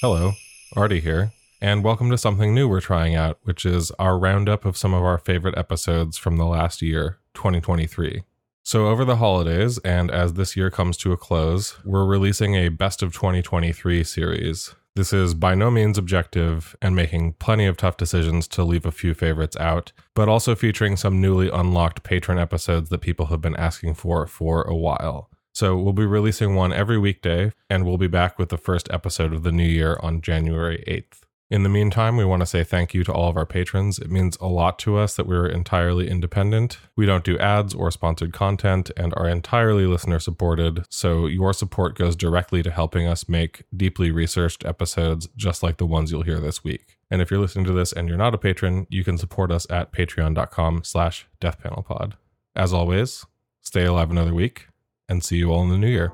Hello, Artie here, and welcome to something new we're trying out, which is our roundup of some of our favorite episodes from the last year, 2023. So, over the holidays, and as this year comes to a close, we're releasing a Best of 2023 series. This is by no means objective and making plenty of tough decisions to leave a few favorites out, but also featuring some newly unlocked patron episodes that people have been asking for for a while. So we'll be releasing one every weekday, and we'll be back with the first episode of the new year on January 8th. In the meantime, we want to say thank you to all of our patrons. It means a lot to us that we're entirely independent. We don't do ads or sponsored content and are entirely listener supported, so your support goes directly to helping us make deeply researched episodes just like the ones you'll hear this week. And if you're listening to this and you're not a patron, you can support us at patreon.com slash deathpanelpod. As always, stay alive another week and see you all in the new year.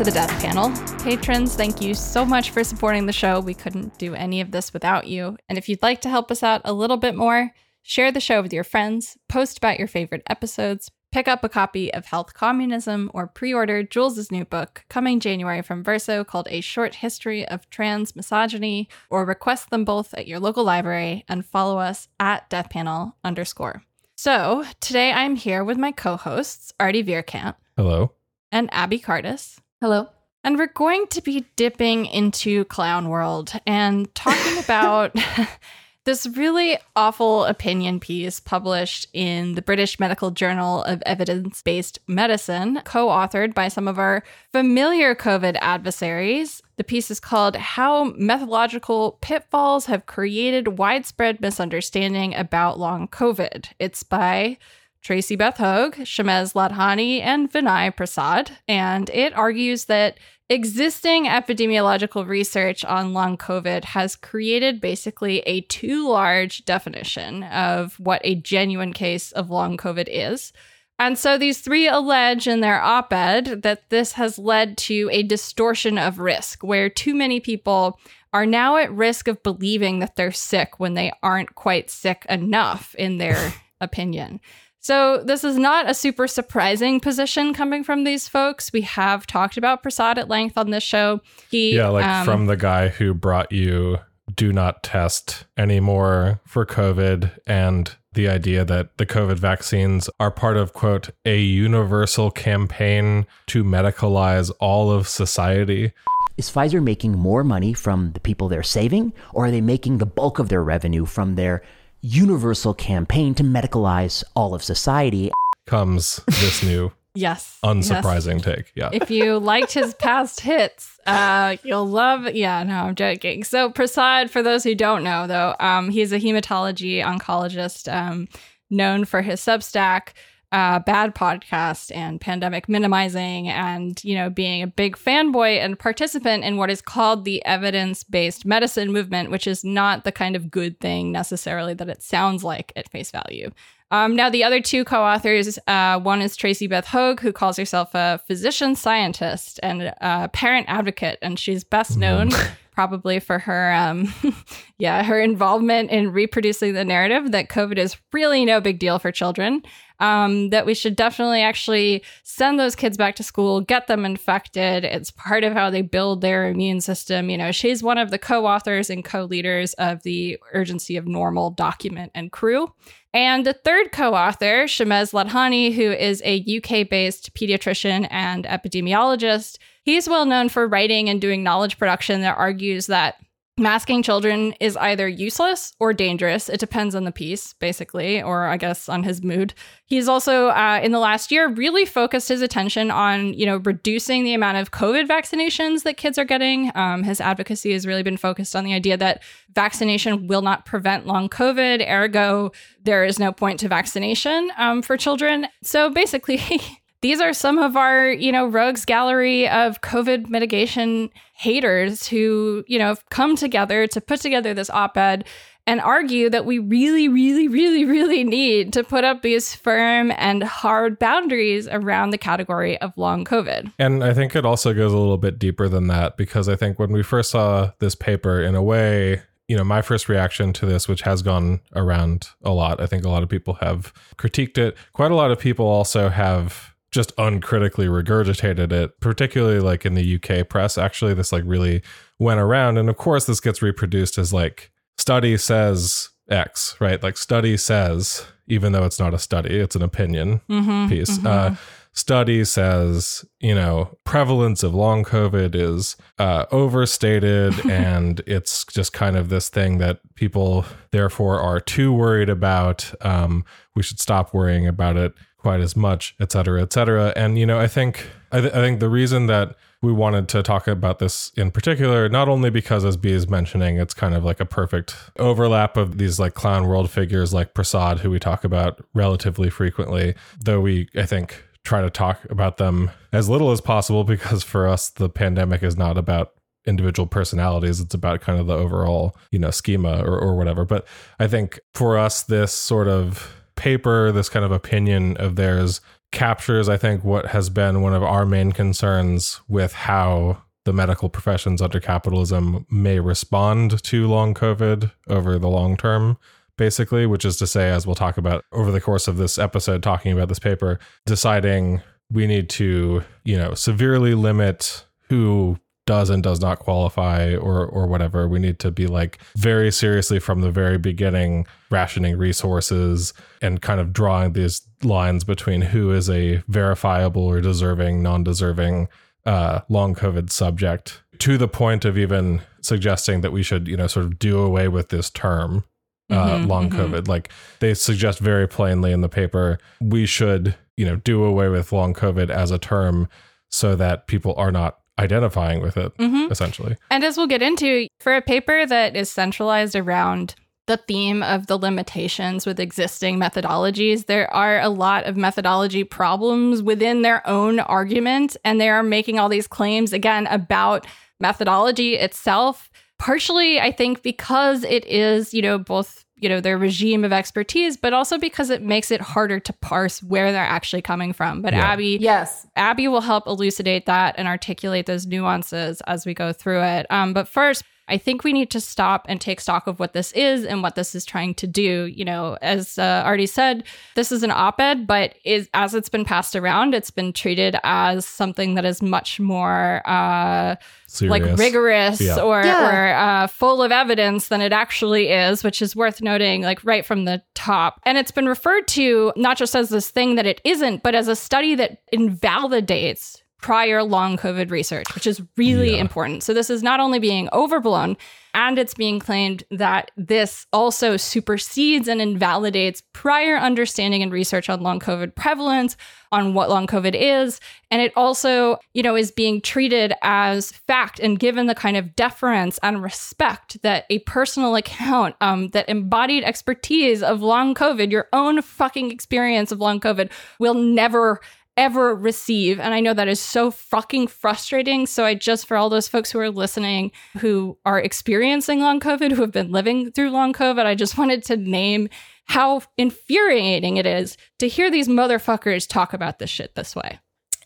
To the Death Panel. Patrons, thank you so much for supporting the show. We couldn't do any of this without you. And if you'd like to help us out a little bit more, share the show with your friends, post about your favorite episodes, pick up a copy of Health Communism, or pre order Jules' new book coming January from Verso called A Short History of Trans Misogyny, or request them both at your local library and follow us at deathpanel underscore. So today I'm here with my co hosts, Artie Vierkant Hello. and Abby Cardis. Hello. And we're going to be dipping into clown world and talking about this really awful opinion piece published in the British Medical Journal of Evidence Based Medicine, co authored by some of our familiar COVID adversaries. The piece is called How Methodological Pitfalls Have Created Widespread Misunderstanding About Long COVID. It's by Tracy Beth Høeg, Shamez Ladhani, and Vinay Prasad. And it argues that existing epidemiological research on long COVID has created basically a too large definition of what a genuine case of long COVID is. And so these three allege in their op ed that this has led to a distortion of risk, where too many people are now at risk of believing that they're sick when they aren't quite sick enough, in their opinion. So, this is not a super surprising position coming from these folks. We have talked about Prasad at length on this show. He, Yeah, like um, from the guy who brought you do not test anymore for COVID and the idea that the COVID vaccines are part of, quote, a universal campaign to medicalize all of society. Is Pfizer making more money from the people they're saving, or are they making the bulk of their revenue from their universal campaign to medicalize all of society? Comes this new yes, yes. unsurprising take. Yeah. if you liked his past hits, uh, you'll love. Yeah, no, I'm joking. So Prasad, for those who don't know, though, um, he's a hematology oncologist, um, known for his Substack, uh, bad podcast, and pandemic minimizing, and you know, being a big fanboy and participant in what is called the evidence-based medicine movement, which is not the kind of good thing necessarily that it sounds like at face value. Um, now, the other two co authors uh, one is Tracy Beth Høeg, who calls herself a physician scientist and a parent advocate. And she's best known probably for her, um, yeah, her involvement in reproducing the narrative that COVID is really no big deal for children. Um, that we should definitely actually send those kids back to school, get them infected. It's part of how they build their immune system. You know, she's one of the co authors and co leaders of the Urgency of Normal document and crew. And the third co author, Shamez Ladhani, who is a UK based pediatrician and epidemiologist, he's well known for writing and doing knowledge production that argues that masking children is either useless or dangerous. It depends on the piece, basically, or I guess on his mood. He's also, uh, in the last year, really focused his attention on, you know, reducing the amount of COVID vaccinations that kids are getting. Um, his advocacy has really been focused on the idea that vaccination will not prevent long COVID. Ergo, there is no point to vaccination um, for children. So basically, these are some of our, you know, rogues gallery of COVID mitigation haters who, you know, have come together to put together this op ed and argue that we really, really, really, really need to put up these firm and hard boundaries around the category of long COVID. And I think it also goes a little bit deeper than that because I think when we first saw this paper, in a way, you know, my first reaction to this, which has gone around a lot, I think a lot of people have critiqued it. Quite a lot of people also have just uncritically regurgitated it, particularly like in the UK press. Actually, this like really went around. And of course, this gets reproduced as like study says X, right? Like study says, even though it's not a study, it's an opinion Mm-hmm, piece. mhm. Uh, study says, you know, prevalence of long COVID is uh, overstated and it's just kind of this thing that people therefore are too worried about. Um, we should stop worrying about it quite as much, et cetera, et cetera. And, you know, I think, I, th- I think the reason that we wanted to talk about this in particular, not only because, as Bea is mentioning, it's kind of like a perfect overlap of these like clown world figures like Prasad, who we talk about relatively frequently, though we, I think, try to talk about them as little as possible because for us, the pandemic is not about individual personalities it's about kind of the overall you know schema or, or whatever but i think for us this sort of paper this kind of opinion of theirs captures, I think, what has been one of our main concerns with how the medical professions under capitalism may respond to long COVID over the long term, basically, which is to say, as we'll talk about over the course of this episode, talking about this paper, deciding we need to, you know, severely limit who does and does not qualify or or whatever we need to be like very seriously from the very beginning rationing resources and kind of drawing these lines between who is a verifiable or deserving non-deserving uh, long covid subject to the point of even suggesting that we should you know sort of do away with this term uh, Mhm, long mhm. covid like they suggest very plainly in the paper we should you know do away with long covid as a term so that people are not identifying with it Mhm. essentially And as we'll get into, for a paper that is centralized around the theme of the limitations with existing methodologies, there are a lot of methodology problems within their own argument. And they are making all these claims, again, about methodology itself. Partially, I think, because it is, you know, both, you know, their regime of expertise, but also because it makes it harder to parse where they're actually coming from. But Yeah. Abby, Yes. Abby will help elucidate that and articulate those nuances as we go through it. Um, but first, I think we need to stop and take stock of what this is and what this is trying to do. You know, as uh, Artie said, this is an op-ed, but is as it's been passed around, it's been treated as something that is much more uh, serious like rigorous Yeah. or Yeah. or uh, full of evidence than it actually is, which is worth noting, like right from the top. And it's been referred to not just as this thing that it isn't, but as a study that invalidates prior long COVID research, which is really Yeah. important. So this is not only being overblown, and it's being claimed that this also supersedes and invalidates prior understanding and research on long COVID prevalence, on what long COVID is. And it also, you know, is being treated as fact and given the kind of deference and respect that a personal account um, that embodied expertise of long COVID, your own fucking experience of long COVID, will never ever receive. And I know that is so fucking frustrating. So I just, for all those folks who are listening who are experiencing long COVID, who have been living through long COVID, I just wanted to name how infuriating it is to hear these motherfuckers talk about this shit this way.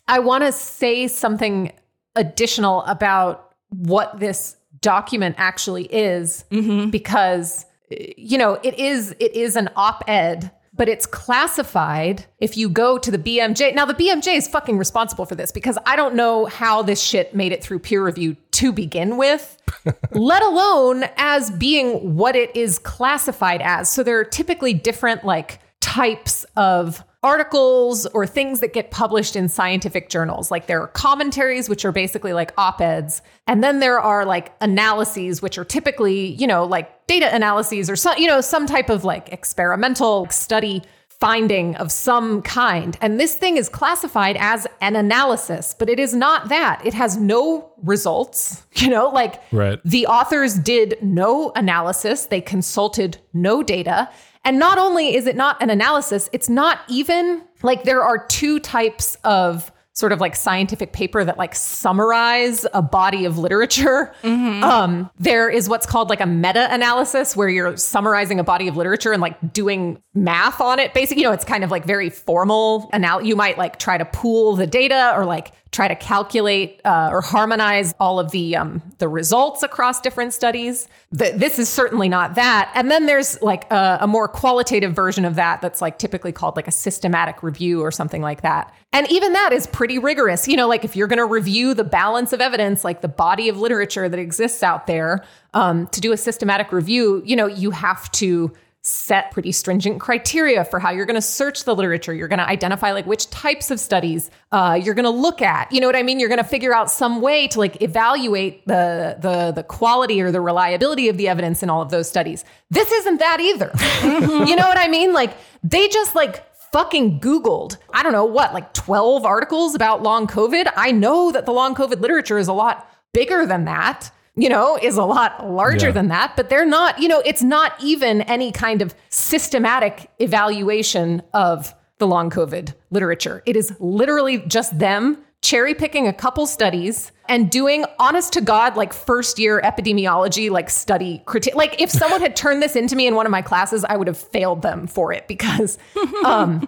I want to say something additional about what this document actually is Mm-hmm. because you know it is it is an op-ed but it's classified if you go to the BMJ. Now the BMJ is fucking responsible for this because I don't know how this shit made it through peer review to begin with, let alone as being what it is classified as. So there are typically different like types of articles or things that get published in scientific journals. Like there are commentaries, which are basically like op eds. And then there are like analyses, which are typically, you know, like data analyses or some, you know, some type of like experimental study finding of some kind. And this thing is classified as an analysis, but it is not that. It has no results, you know, like Right. the authors did no analysis, they consulted no data. And not only is it not an analysis, it's not even like there are two types of sort of like scientific paper that like summarize a body of literature. Um, there is what's called like a meta analysis where you're summarizing a body of literature and like doing math on it. Basically, you know, it's kind of like very formal. And Anal- you might like try to pool the data or like try to calculate uh, or harmonize all of the um, the results across different studies. Th- this is certainly not that. And then there's like a, a more qualitative version of that that's like typically called like a systematic review or something like that. And even that is pretty rigorous. You know, like if you're going to review the balance of evidence, like the body of literature that exists out there, um, to do a systematic review, you know, you have to set pretty stringent criteria for how you're going to search the literature. You're going to identify like which types of studies uh, you're going to look at. You know what I mean? You're going to figure out some way to like evaluate the the the quality or the reliability of the evidence in all of those studies. This isn't that either. you know what I mean? Like they just like fucking Googled, I don't know what, like 12 articles about long COVID. I know that the long COVID literature is a lot bigger than that you know, is a lot larger Yeah. than that, but they're not, you know, it's not even any kind of systematic evaluation of the long COVID literature. It is literally just them cherry picking a couple studies and doing honest to God, like first year epidemiology, like study critique. Like if someone had turned this into me in one of my classes, I would have failed them for it because, um,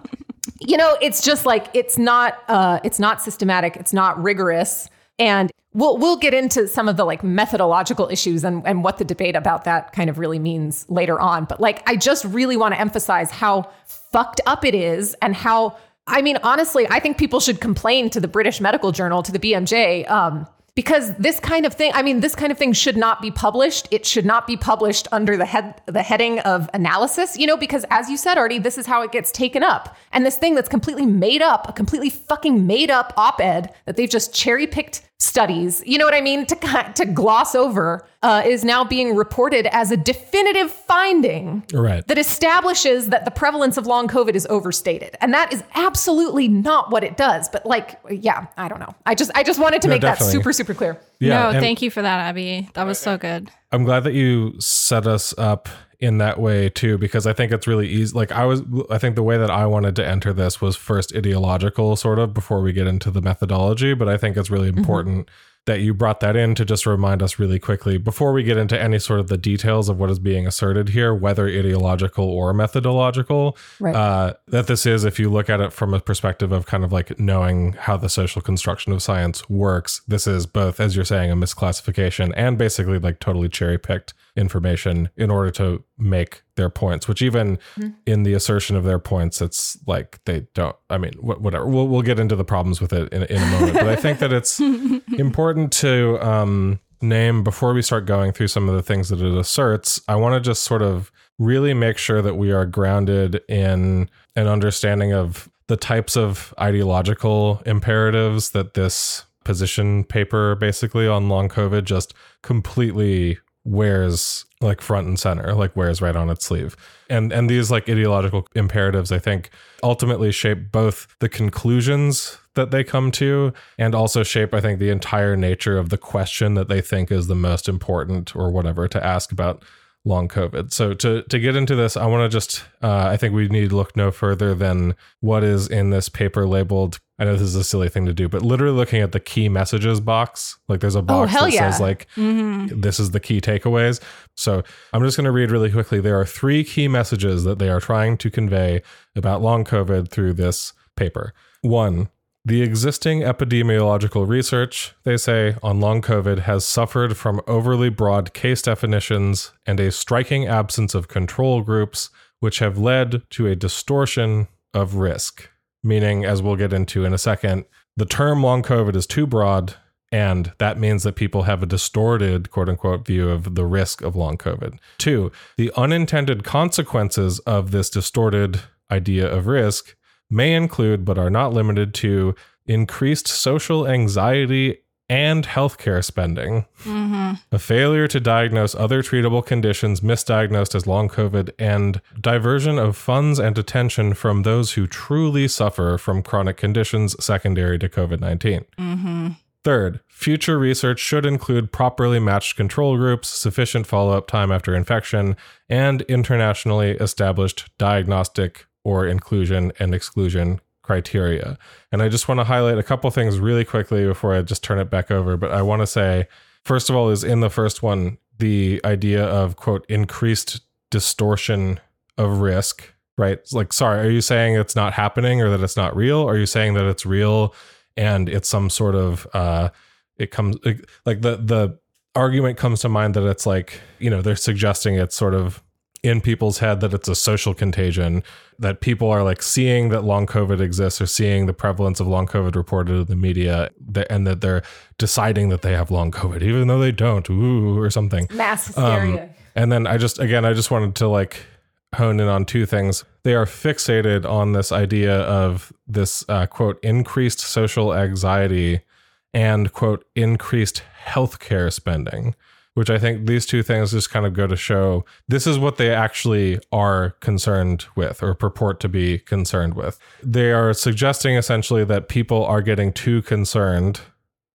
you know, it's just like, it's not, uh, it's not systematic. It's not rigorous. And we'll we'll get into some of the like methodological issues and, and what the debate about that kind of really means later on. But like I just really want to emphasize how fucked up it is and how I mean honestly, I think people should complain to the British Medical Journal, to the BMJ, um, because this kind of thing, I mean, this kind of thing should not be published. It should not be published under the head the heading of analysis, you know, because as you said, Artie, this is how it gets taken up. And this thing that's completely made up, a completely fucking made up op-ed that they've just cherry-picked studies, you know what I mean, to to gloss over, uh, is now being reported as a definitive finding Right. that establishes that the prevalence of long COVID is overstated, and that is absolutely not what it does. But like, yeah, I don't know. I just I just wanted to No, make that super super clear. Yeah. no, thank you for that, Abby. That was so good. I'm glad that you set us up in that way too, because I think it's really easy. Like I was, I think the way that I wanted to enter this was first ideological, sort of, before we get into the methodology. But I think it's really important that you brought that in to just remind us really quickly before we get into any sort of the details of what is being asserted here, whether ideological or methodological. Right. Uh, that this is, if you look at it from a perspective of kind of like knowing how the social construction of science works, this is both, as you're saying, a misclassification and basically like totally cherry picked information in order to make their points, which even in the assertion of their points, it's like they don't, I mean, wh- whatever. We'll, we'll get into the problems with it in, in a moment. but I think that it's important to um, name before we start going through some of the things that it asserts. I want to just sort of really make sure that we are grounded in an understanding of the types of ideological imperatives that this position paper basically on long covid just completely wears like front and center like wears right on its sleeve. And and these like ideological imperatives i think ultimately shape both the conclusions that they come to and also shape i think the entire nature of the question that they think is the most important or whatever to ask about long covid. So to to get into this i want to just uh, i think we need to look no further than what is in this paper labeled i know this is a silly thing to do but literally looking at the key messages box. Like there's a box hell that yeah. says like this is the key takeaways. So i'm just going to read really quickly. There are three key messages that they are trying to convey about long covid through this paper. One the existing epidemiological research, they say, on long COVID has suffered from overly broad case definitions and a striking absence of control groups, which have led to a distortion of risk. Meaning, as we'll get into in a second, the term long COVID is too broad, and that means that people have a distorted, quote unquote, view of the risk of long COVID. Two, the unintended consequences of this distorted idea of risk may include, but are not limited to, increased social anxiety and healthcare spending, mm-hmm. a failure to diagnose other treatable conditions misdiagnosed as long COVID, and diversion of funds and attention from those who truly suffer from chronic conditions secondary to COVID 19. Mm-hmm. Third, future research should include properly matched control groups, sufficient follow up time after infection, and internationally established diagnostic or inclusion and exclusion criteria. And I just want to highlight a couple things really quickly before I just turn it back over. But I want to say, first of all, is in the first one, the idea of quote, increased distortion of risk, right? It's like, sorry, are you saying it's not happening or that it's not real? Are you saying that it's real and it's some sort of, uh, it comes like the, the, argument comes to mind that it's like you know they're suggesting it's sort of in people's head that it's a social contagion that people are like seeing that long covid exists or seeing the prevalence of long covid reported in the media and that they're deciding that they have long covid even though they don't ooh or something. Mass hysteria. um, and then i just again i just wanted to like hone in on two things. They are fixated on this idea of this uh, quote increased social anxiety and quote increased healthcare spending which I think these two things just kind of go to show this is what they actually are concerned with or purport to be concerned with. They are suggesting essentially that people are getting too concerned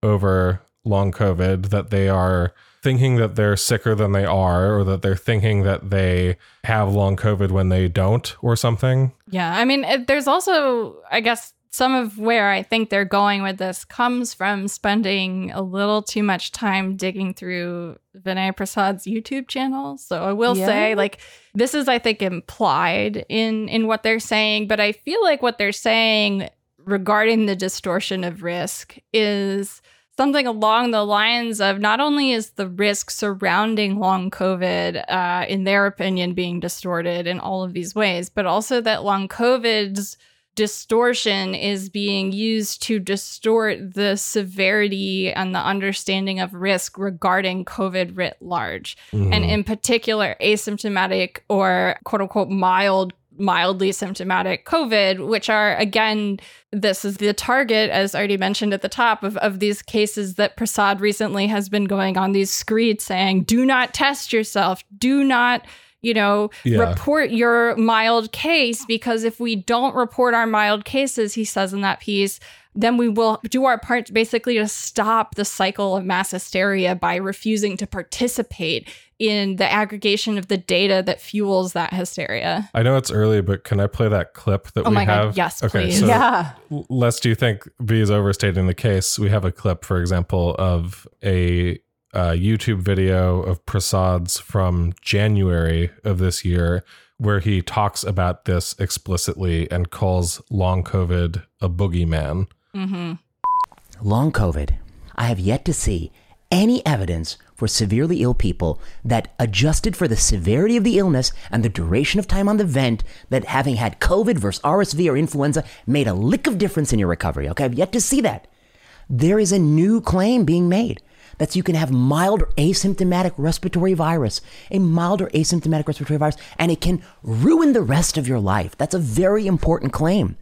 over long COVID, that they are thinking that they're sicker than they are, or that they're thinking that they have long COVID when they don't, or something. Yeah. I mean, there's also, I guess, some of where I think they're going with this comes from spending a little too much time digging through Vinay Prasad's YouTube channel. So I will yeah. say, like, this is, I think, implied in in what they're saying, but I feel like what they're saying regarding the distortion of risk is something along the lines of not only is the risk surrounding long COVID, uh, in their opinion, being distorted in all of these ways, but also that long COVID's distortion is being used to distort the severity and the understanding of risk regarding COVID writ large. Mm-hmm. And in particular, asymptomatic or quote unquote mild mildly symptomatic COVID, which are, again, this is the target, as already mentioned at the top, of, of these cases that Prasad recently has been going on these screeds saying, do not test yourself, do not you know, yeah. report your mild case because if we don't report our mild cases, he says in that piece, then we will do our part basically to stop the cycle of mass hysteria by refusing to participate in the aggregation of the data that fuels that hysteria. I know it's early, but can I play that clip that oh we my have? God, yes, okay, please. So yeah. Lest you think Bea is overstating the case, we have a clip, for example, of a a YouTube video of Prasad's from January of this year, where he talks about this explicitly and calls long COVID a boogeyman. Mm-hmm. Long COVID. I have yet to see any evidence for severely ill people that adjusted for the severity of the illness and the duration of time on the vent that having had COVID versus RSV or influenza made a lick of difference in your recovery. Okay, I've yet to see that. There is a new claim being made that's you can have mild or asymptomatic respiratory virus, a mild or asymptomatic respiratory virus, and it can ruin the rest of your life. That's a very important claim.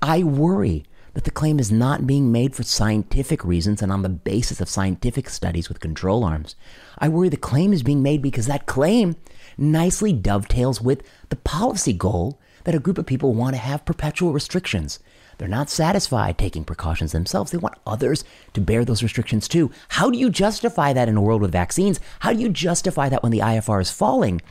I worry that the claim is not being made for scientific reasons and on the basis of scientific studies with control arms. I worry the claim is being made because that claim nicely dovetails with the policy goal that a group of people want to have perpetual restrictions. They're not satisfied taking precautions themselves. They want others to bear those restrictions too. How do you justify that in a world with vaccines? How do you justify that when the IFR is falling?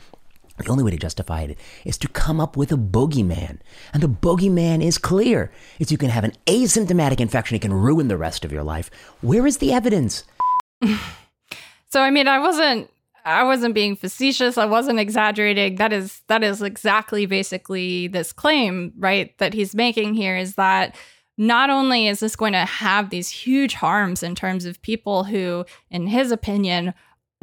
The only way to justify it is to come up with a bogeyman. And the bogeyman is clear. It's you can have an asymptomatic infection, it can ruin the rest of your life. Where is the evidence? so I mean, I wasn't I wasn't being facetious. I wasn't exaggerating. That is that is exactly basically this claim, right, that he's making here is that not only is this going to have these huge harms in terms of people who in his opinion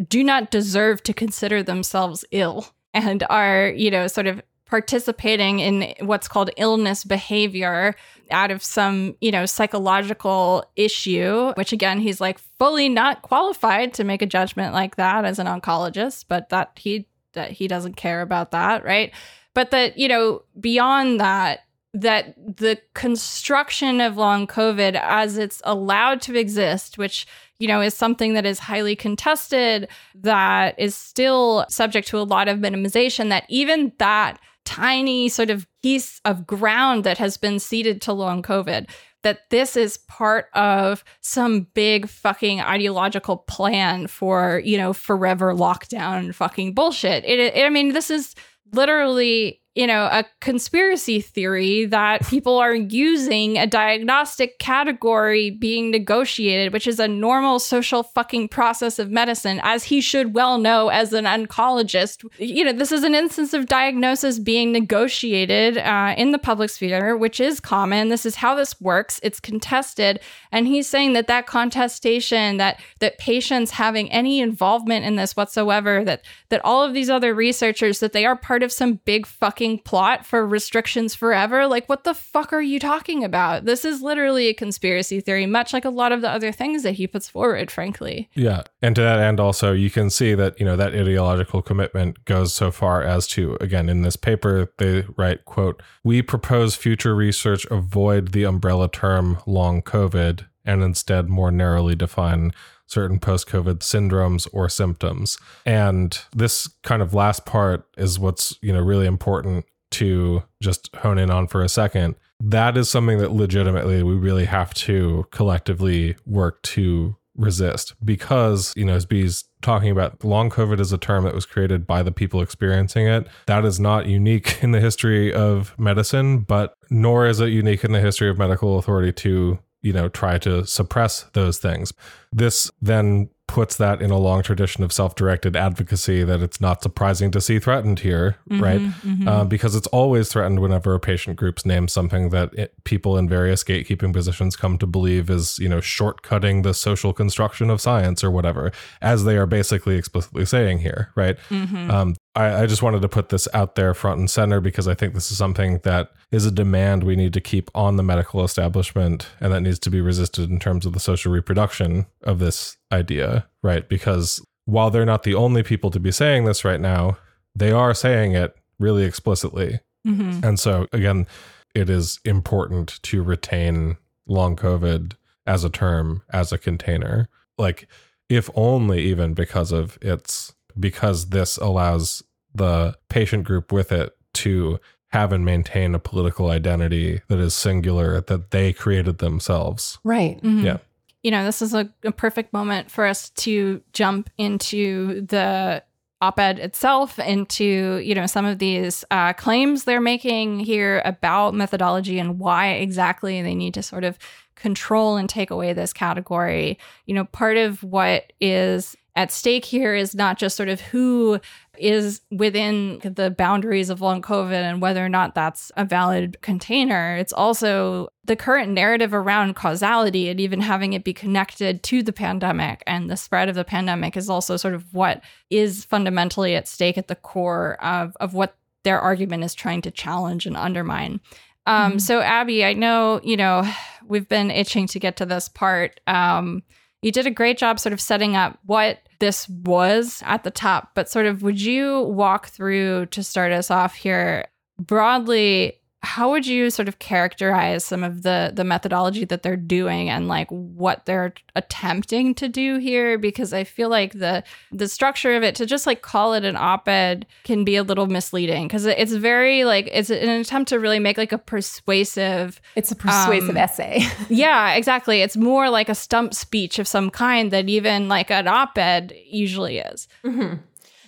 do not deserve to consider themselves ill and are, you know, sort of participating in what's called illness behavior out of some, you know, psychological issue, which again, he's like fully not qualified to make a judgment like that as an oncologist, but that he that he doesn't care about that, right? But that, you know, beyond that, that the construction of long COVID as it's allowed to exist, which, you know, is something that is highly contested, that is still subject to a lot of minimization, that even that tiny sort of piece of ground that has been ceded to long COVID. That this is part of some big fucking ideological plan for, you know, forever lockdown fucking bullshit. It, it I mean, this is literally you know, a conspiracy theory that people are using a diagnostic category being negotiated, which is a normal social fucking process of medicine, as he should well know as an oncologist. You know, this is an instance of diagnosis being negotiated uh, in the public sphere, which is common. This is how this works. It's contested, and he's saying that that contestation, that that patients having any involvement in this whatsoever, that that all of these other researchers, that they are part of some big fucking plot for restrictions forever. Like, what the fuck are you talking about? This is literally a conspiracy theory, much like a lot of the other things that he puts forward, frankly. Yeah. And to that end, also, you can see that, you know, that ideological commitment goes so far as to, again, in this paper, they write, quote, we propose future research avoid the umbrella term long COVID and instead more narrowly define certain post COVID syndromes or symptoms. And this kind of last part is what's, you know, really important to just hone in on for a second. That is something that legitimately we really have to collectively work to resist because, you know, as Bea's talking about, long COVID is a term that was created by the people experiencing it. That is not unique in the history of medicine, but nor is it unique in the history of medical authority to you know, try to suppress those things. This then puts that in a long tradition of self-directed advocacy that it's not surprising to see threatened here, mm-hmm, right? Mm-hmm. Uh, because it's always threatened whenever a patient groups name something that it, people in various gatekeeping positions come to believe is, you know, shortcutting the social construction of science or whatever, as they are basically explicitly saying here, right? Mm-hmm. Um, I, I just wanted to put this out there front and center because I think this is something that is a demand we need to keep on the medical establishment and that needs to be resisted in terms of the social reproduction of this idea, right? Because while they're not the only people to be saying this right now, they are saying it really explicitly. Mm-hmm. And so, again, it is important to retain long COVID as a term, as a container. Like, if only even because of its because this allows the patient group with it to have and maintain a political identity that is singular that they created themselves. Right. Mm-hmm. Yeah. You know, this is a, a perfect moment for us to jump into the op-ed itself into you know some of these uh, claims they're making here about methodology and why exactly they need to sort of control and take away this category you know part of what is at stake here is not just sort of who is within the boundaries of long COVID and whether or not that's a valid container. It's also the current narrative around causality and even having it be connected to the pandemic and the spread of the pandemic is also sort of what is fundamentally at stake at the core of, of what their argument is trying to challenge and undermine. Um, mm-hmm. So, Abby, I know, you know, we've been itching to get to this part. Um, you did a great job sort of setting up what this was at the top, but sort of would you walk through to start us off here? Broadly how would you sort of characterize some of the the methodology that they're doing and like what they're attempting to do here? Because i feel like the the structure of it to just like call it an op-ed can be a little misleading because it's very like it's an attempt to really make like a persuasive it's a persuasive um, essay. Yeah exactly. It's more like a stump speech of some kind that even like an op-ed usually is. Mm-hmm.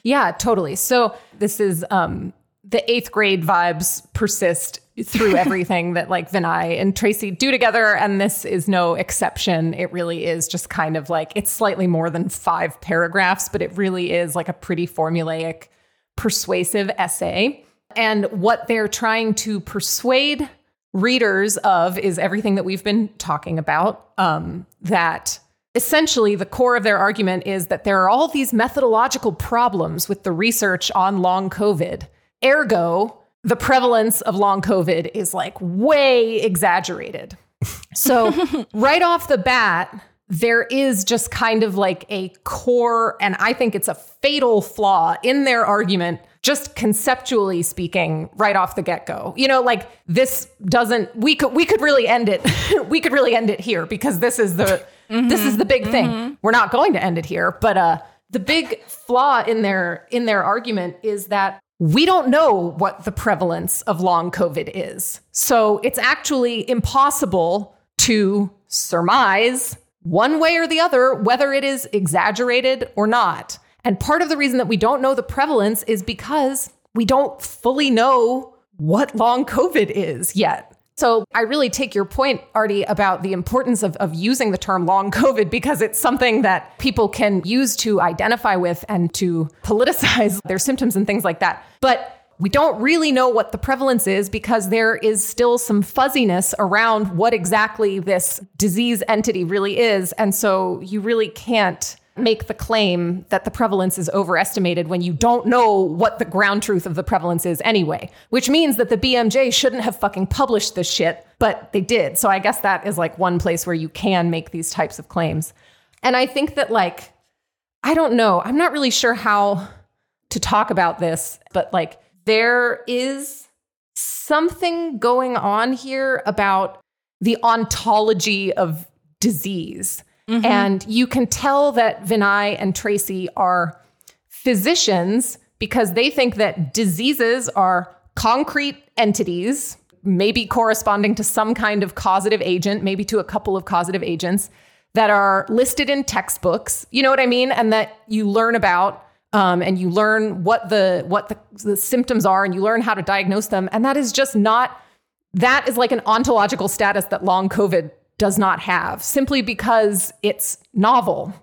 yeah totally. So this is um the eighth grade vibes persist through everything that like Vinay and Tracy do together. And this is no exception. It really is just kind of like it's slightly more than five paragraphs, but it really is like a pretty formulaic, persuasive essay. And what they're trying to persuade readers of is everything that we've been talking about. Um, that essentially the core of their argument is that there are all these methodological problems with the research on long COVID. Ergo, the prevalence of long COVID is like way exaggerated. So, right off the bat, there is just kind of like a core, and I think it's a fatal flaw in their argument, just conceptually speaking, right off the get go. You know, like this doesn't, we could, we could really end it. we could really end it here because this is the, mm-hmm. this is the big thing. Mm-hmm. We're not going to end it here, but, uh, the big flaw in their in their argument is that we don't know what the prevalence of long COVID is. So it's actually impossible to surmise one way or the other whether it is exaggerated or not. And part of the reason that we don't know the prevalence is because we don't fully know what long COVID is yet. So I really take your point, Artie, about the importance of, of using the term long COVID because it's something that people can use to identify with and to politicize their symptoms and things like that. But we don't really know what the prevalence is because there is still some fuzziness around what exactly this disease entity really is. And so you really can't make the claim that the prevalence is overestimated when you don't know what the ground truth of the prevalence is anyway, which means that the BMJ shouldn't have fucking published this shit, but they did. So I guess that is like one place where you can make these types of claims. And I think that, like, I don't know, I'm not really sure how to talk about this, but like, there is something going on here about the ontology of disease. Mm-hmm. And you can tell that Vinay and Tracy are physicians because they think that diseases are concrete entities, maybe corresponding to some kind of causative agent, maybe to a couple of causative agents that are listed in textbooks. You know what I mean? And that you learn about um, and you learn what the what the, the symptoms are and you learn how to diagnose them. And that is just not that is like an ontological status that long COVID does not have simply because it's novel,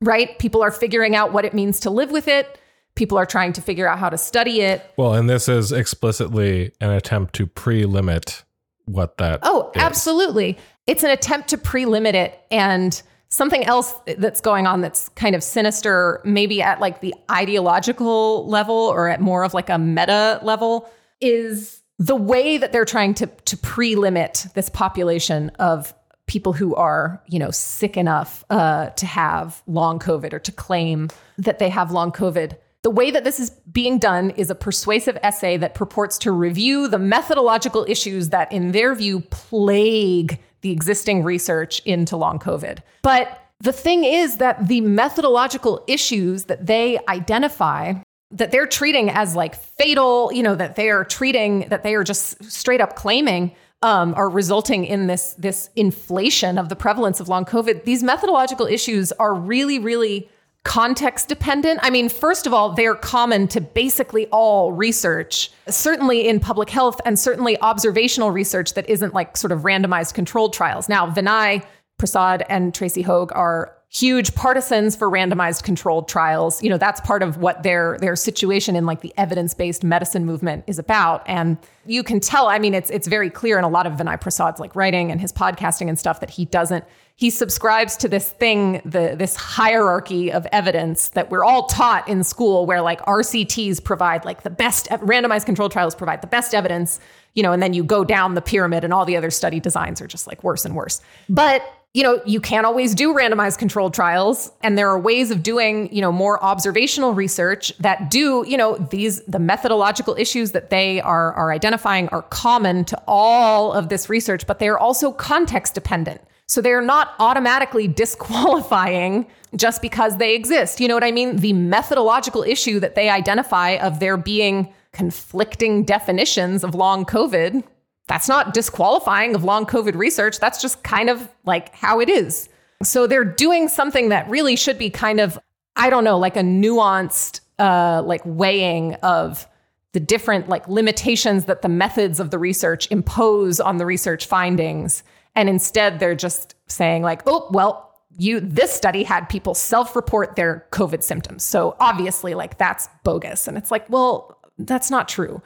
right? People are figuring out what it means to live with it. People are trying to figure out how to study it. Well, and this is explicitly an attempt to pre limit what that. Oh, is. absolutely. It's an attempt to pre limit it. And something else that's going on that's kind of sinister, maybe at like the ideological level or at more of like a meta level, is the way that they're trying to, to pre limit this population of people who are, you know, sick enough uh, to have long COVID or to claim that they have long COVID. The way that this is being done is a persuasive essay that purports to review the methodological issues that, in their view, plague the existing research into long COVID. But the thing is that the methodological issues that they identify that they're treating as like fatal, you know, that they are treating, that they are just straight up claiming um, are resulting in this this inflation of the prevalence of long COVID. These methodological issues are really, really context dependent. I mean, first of all, they're common to basically all research, certainly in public health and certainly observational research that isn't like sort of randomized controlled trials. Now, Vinay Prasad and Tracy Høeg are huge partisans for randomized controlled trials. You know, that's part of what their their situation in like the evidence-based medicine movement is about. And you can tell, I mean, it's it's very clear in a lot of Vinay Prasad's like writing and his podcasting and stuff that he doesn't he subscribes to this thing, the this hierarchy of evidence that we're all taught in school where like RCTs provide like the best randomized controlled trials provide the best evidence, you know, and then you go down the pyramid and all the other study designs are just like worse and worse. But you know, you can't always do randomized controlled trials. And there are ways of doing, you know, more observational research that do, you know, these, the methodological issues that they are, are identifying are common to all of this research, but they are also context dependent. So they're not automatically disqualifying just because they exist. You know what I mean? The methodological issue that they identify of there being conflicting definitions of long COVID that's not disqualifying of long COVID research. That's just kind of like how it is. So they're doing something that really should be kind of, I don't know, like a nuanced, uh, like weighing of the different like limitations that the methods of the research impose on the research findings. And instead, they're just saying like, oh, well, you this study had people self-report their COVID symptoms. So obviously, like that's bogus. And it's like, well, that's not true.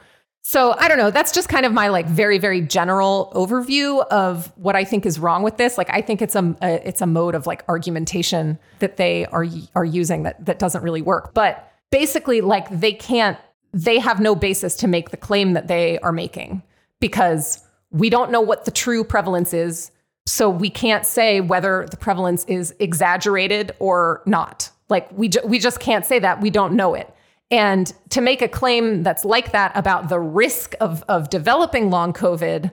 So I don't know. That's just kind of my like very very general overview of what I think is wrong with this. Like I think it's a, a it's a mode of like argumentation that they are are using that that doesn't really work. But basically, like they can't they have no basis to make the claim that they are making because we don't know what the true prevalence is. So we can't say whether the prevalence is exaggerated or not. Like we ju- we just can't say that. We don't know it. And to make a claim that's like that about the risk of, of developing long COVID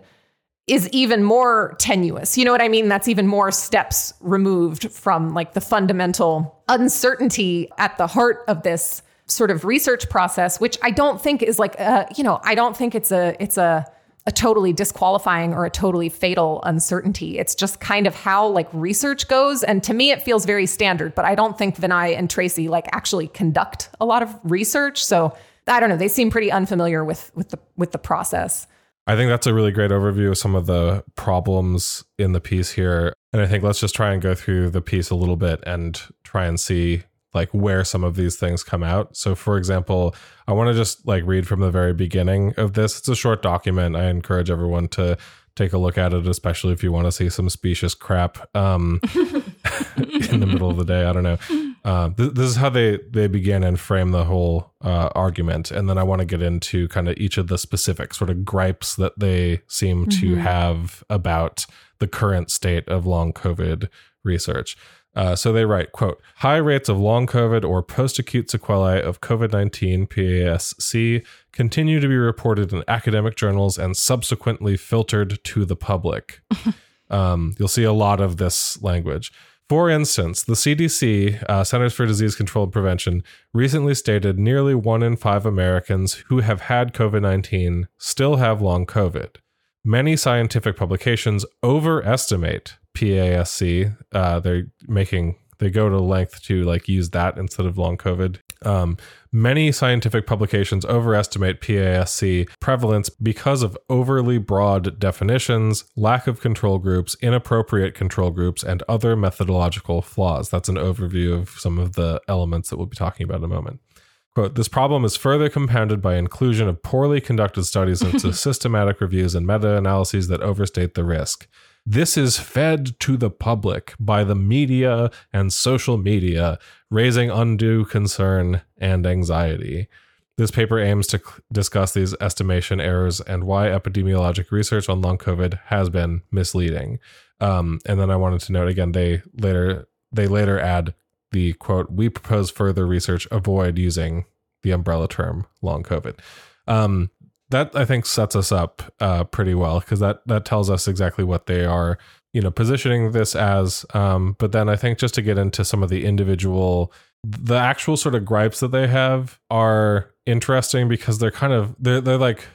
is even more tenuous. You know what I mean? That's even more steps removed from like the fundamental uncertainty at the heart of this sort of research process, which I don't think is like, a, you know, I don't think it's a, it's a, a totally disqualifying or a totally fatal uncertainty. It's just kind of how like research goes. And to me, it feels very standard, but I don't think Vinay and Tracy like actually conduct a lot of research. So I don't know. They seem pretty unfamiliar with with the with the process. I think that's a really great overview of some of the problems in the piece here. And I think let's just try and go through the piece a little bit and try and see like where some of these things come out. So for example, I want to just like read from the very beginning of this. It's a short document. I encourage everyone to take a look at it, especially if you want to see some specious crap um, in the middle of the day. I don't know. Uh, th- this is how they they begin and frame the whole uh, argument, and then I want to get into kind of each of the specific sort of gripes that they seem to have about the current state of long COVID research. Uh, so they write, quote, high rates of long COVID or post-acute sequelae of COVID-19 PASC continue to be reported in academic journals and subsequently filtered to the public. um, you'll see a lot of this language. For instance, the CDC, uh, Centers for Disease Control and Prevention, recently stated nearly one in five Americans who have had COVID 19 still have long COVID. Many scientific publications overestimate PASC. Uh, they're making they go to length to like use that instead of long COVID. Um, many scientific publications overestimate PASC prevalence because of overly broad definitions, lack of control groups, inappropriate control groups, and other methodological flaws. That's an overview of some of the elements that we'll be talking about in a moment. Quote, this problem is further compounded by inclusion of poorly conducted studies into systematic reviews and meta analyses that overstate the risk. This is fed to the public by the media and social media, raising undue concern and anxiety. This paper aims to discuss these estimation errors and why epidemiologic research on long COVID has been misleading. Um, and then I wanted to note again, they later they later add the quote: "We propose further research avoid using the umbrella term long COVID." Um, that I think sets us up uh, pretty well because that that tells us exactly what they are, you know, positioning this as. Um, but then I think just to get into some of the individual, the actual sort of gripes that they have are interesting because they're kind of they're they're like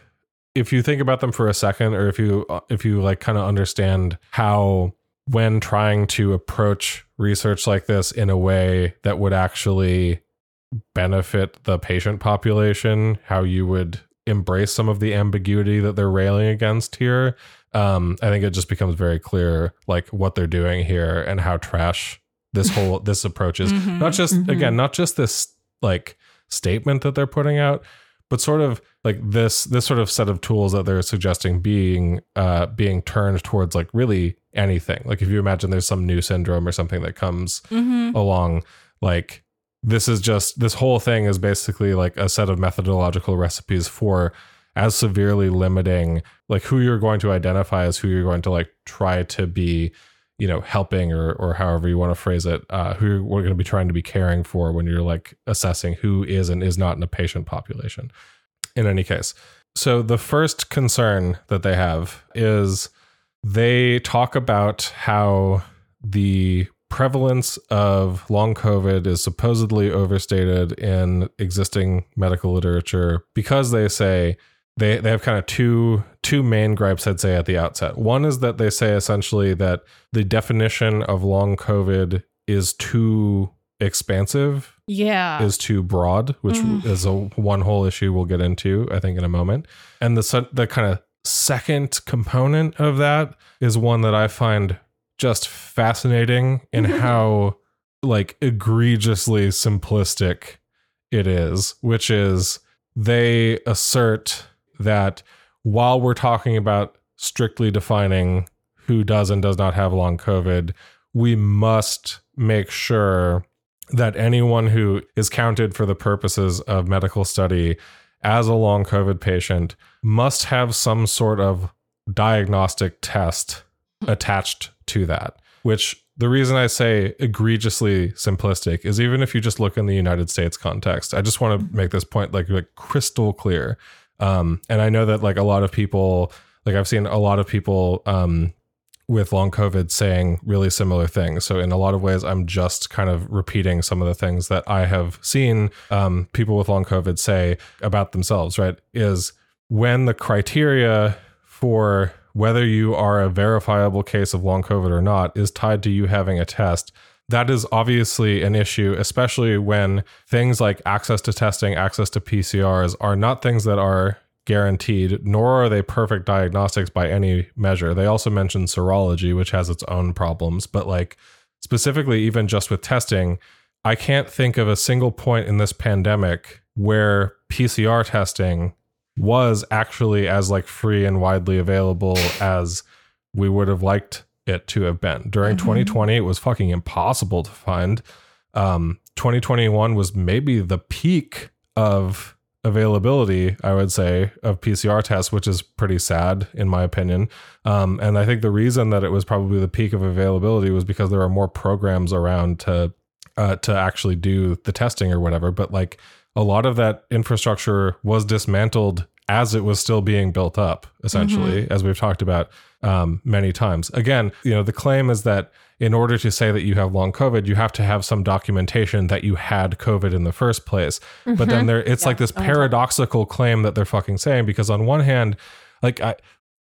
if you think about them for a second or if you if you like kind of understand how when trying to approach research like this in a way that would actually benefit the patient population how you would embrace some of the ambiguity that they're railing against here um, i think it just becomes very clear like what they're doing here and how trash this whole this approach is Mhm. not just Mhm. again not just this like statement that they're putting out but sort of like this this sort of set of tools that they're suggesting being uh being turned towards like really anything like if you imagine there's some new syndrome or something that comes Mm-hmm. along like this is just this whole thing is basically like a set of methodological recipes for as severely limiting like who you're going to identify as who you're going to like try to be you know helping or or however you want to phrase it uh who we're going to be trying to be caring for when you're like assessing who is and is not in a patient population in any case so the first concern that they have is they talk about how the prevalence of long COVID is supposedly overstated in existing medical literature because they say they, they have kind of two two main gripes I'd say at the outset. One is that they say essentially that the definition of long COVID is too expansive Yeah. is too broad, which Mm. is a one whole issue we'll get into, I think, in a moment. And the the kind of second component of that is one that I find just fascinating in how like egregiously simplistic it is, which is they assert that while we're talking about strictly defining who does and does not have long COVID, we must make sure that anyone who is counted for the purposes of medical study as a long COVID patient must have some sort of diagnostic test attached to that. Which the reason I say egregiously simplistic is even if you just look in the United States context, I just want to make this point like, like crystal clear. Um, and I know that like a lot of people, like I've seen a lot of people um, with long COVID saying really similar things. So in a lot of ways, I'm just kind of repeating some of the things that I have seen um, people with long COVID say about themselves. Right? Is when the criteria for whether you are a verifiable case of long COVID or not is tied to you having a test that is obviously an issue, especially when things like access to testing, access to PCRs are not things that are guaranteed, nor are they perfect diagnostics by any measure. They also mentioned serology, which has its own problems, but like specifically, even just with testing, I can't think of a single point in this pandemic where PCR testing was actually as like free and widely available as we would have liked it to have been. During Mm-hmm. 2020, it was fucking impossible to find. Um, 2021 was maybe the peak of availability, I would say, of PCR tests, which is pretty sad in my opinion. Um, and I think the reason that it was probably the peak of availability was because there are more programs around to uh, to actually do the testing or whatever. But like a lot of that infrastructure was dismantled as it was still being built up, essentially, as we've talked about um, many times. Again, you know, the claim is that in order to say that you have long COVID, you have to have some documentation that you had COVID in the first place. But then there, it's like this paradoxical claim that they're fucking saying because on one hand, like I.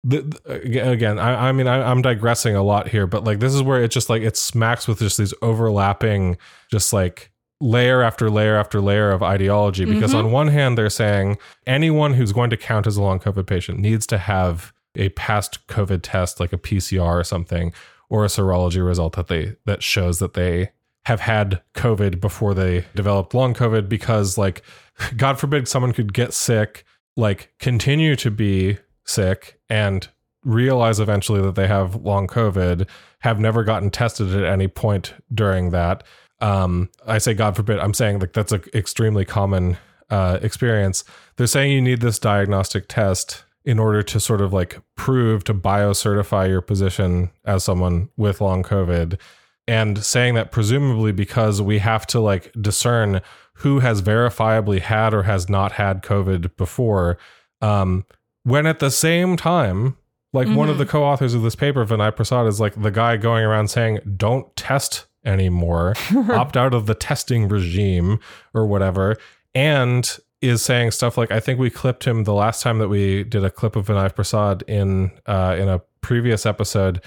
The, the- again, I, I mean, I, I'm digressing a lot here, but like this is where it just like it smacks with just these overlapping, just like layer after layer after layer of ideology. Because on one hand, they're saying anyone who's going to count as a long COVID patient needs to have a past COVID test, like a PCR or something, or a serology result that they that shows that they have had COVID before they developed long COVID. Because, like, God forbid, someone could get sick, like continue to be sick, and realize eventually that they have long COVID, have never gotten tested at any point during that. Um, I say God forbid, I'm saying like that's an extremely common uh, experience. They're saying you need this diagnostic test in order to sort of like prove to biocertify your position as someone with long COVID. And saying that presumably because we have to like discern who has verifiably had or has not had COVID before, um, when at the same time, like one of the co-authors of this paper, Vinay Prasad, is like the guy going around saying, "Don't test anymore, opt out of the testing regime or whatever," and is saying stuff like, "I think we clipped him the last time that we did a clip of Vinay Prasad in uh, in a previous episode."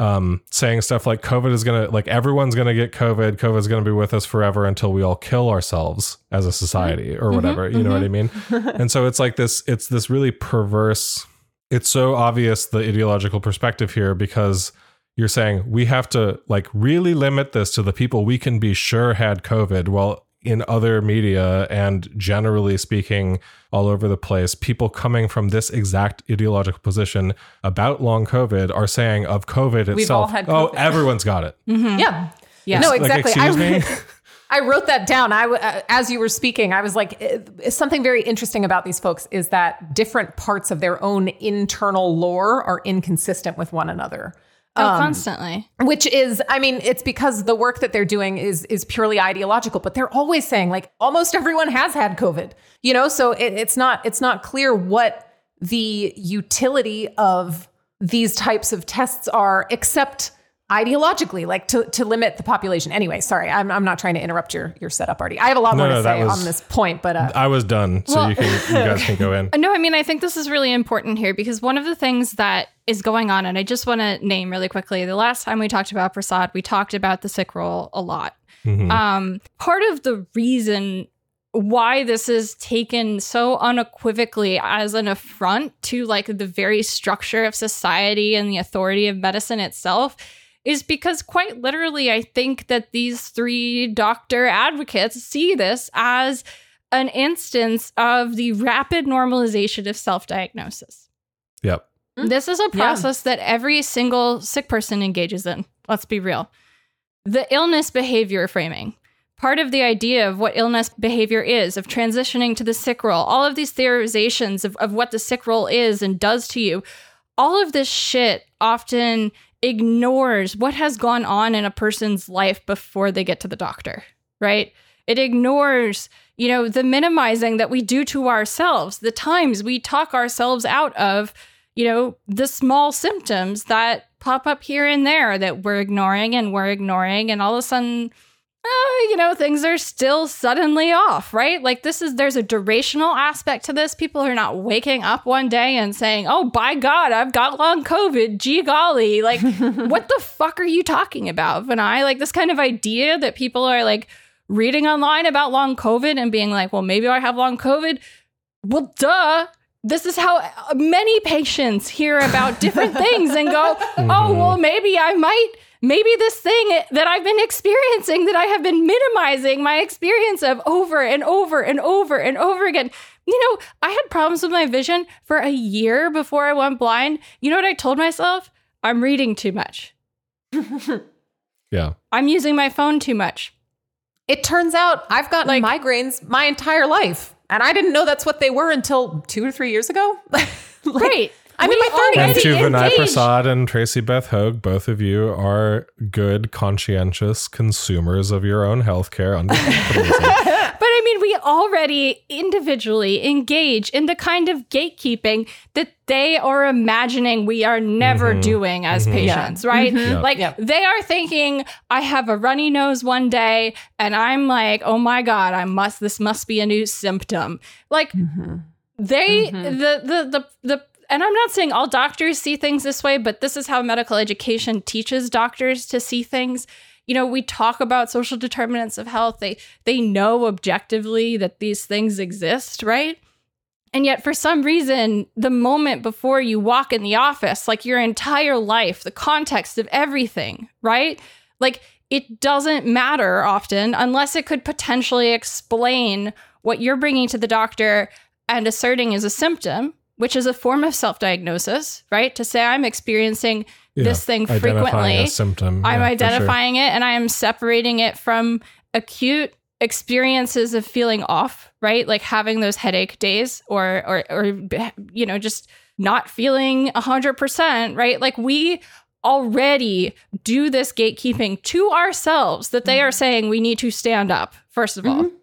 Um, saying stuff like COVID is gonna like everyone's gonna get COVID. COVID is gonna be with us forever until we all kill ourselves as a society or whatever. You know what I mean? and so it's like this. It's this really perverse it's so obvious the ideological perspective here because you're saying we have to like really limit this to the people we can be sure had COVID. Well, in other media and generally speaking, all over the place, people coming from this exact ideological position about long COVID are saying of COVID We've itself, all had oh, COVID." everyone's got it. Yeah. Yeah. No, Like, exactly. excuse me? I wrote that down. I, w- uh, as you were speaking, I was like, uh, something very interesting about these folks is that different parts of their own internal lore are inconsistent with one another. Oh, um, constantly. Which is, I mean, it's because the work that they're doing is is purely ideological. But they're always saying like almost everyone has had COVID, you know. So it, it's not it's not clear what the utility of these types of tests are, except ideologically, like to, to limit the population. Anyway, sorry, I'm, I'm not trying to interrupt your your setup, Artie. I have a lot No, more no, to say was- on this point, but uh, I was done, so Well- you can you guys can go in. No, I mean, I think this is really important here because one of the things that is going on, and I just want to name really quickly the last time we talked about Prasad, we talked about the sick role a lot. Mhm. Um, part of the reason why this is taken so unequivocally as an affront to like the very structure of society and the authority of medicine itself is because quite literally I think that these three doctor advocates see this as an instance of the rapid normalization of self-diagnosis. Yep. Hmm. This is a process that every single sick person engages in. Let's be real. The illness behavior framing, part of the idea of what illness behavior is, of transitioning to the sick role, all of these theorizations of, of what the sick role is and does to you, all of this shit often ignores what has gone on in a person's life before they get to the doctor, right? It ignores, you know, the minimizing that we do to ourselves, the times we talk ourselves out of, you know, the small symptoms that pop up here and there that we're ignoring and we're ignoring. And all of a sudden, uh, you know, things are still suddenly off, right? Like this is there's a durational aspect to this. People are not waking up one day and saying, "Oh, by God, I've got long COVID." Gee golly, like what the fuck are you talking about, Vinay? Like this kind of idea that people are like reading online about long COVID and being like, "Well, maybe I have long COVID." Well, duh. This is how many patients hear about different things and go, "Oh, well, maybe I might." Maybe this thing that I've been experiencing that I have been minimizing my experience of over and over and over and over again. You know, I had problems with my vision for a year before I went blind. You know what I told myself? I'm reading too much. Yeah. I'm using my phone too much. It turns out I've gotten Like- migraines my entire life. And I didn't know that's what they were until two or three years ago. Like, Right. I'm in We my 30s. And already to Vinay engaged- Prasad and Tracy Beth Høeg, both of you are good, conscientious consumers of your own healthcare under capitalism. But I mean, we already individually engage in the kind of gatekeeping that they are imagining we are never Mhm. doing as Mhm. patients, right? Yeah. Like Yep. they are thinking, I have a runny nose one day, and I'm like, oh my God, I must, this must be a new symptom. Like they, Mhm. the, the, the, the, and I'm not saying all doctors see things this way, but this is how medical education teaches doctors to see things. You know, we talk about social determinants of health. They they know objectively that these things exist, right? And yet, for some reason, the moment before you walk in the office, like your entire life, the context of everything, right? Like it doesn't matter often unless it could potentially explain what you're bringing to the doctor and asserting is a symptom, which is a form of self diagnosis, right? To say I'm experiencing Yeah. this thing Identifying frequently. a symptom. I'm Yeah, for sure. identifying it and I am separating it from acute experiences of feeling off, right? Like having those headache days or or or you know, just not feeling 100%, right? Like we already do this gatekeeping to ourselves that they are mm-hmm. saying we need to stand up first of all. Mm-hmm.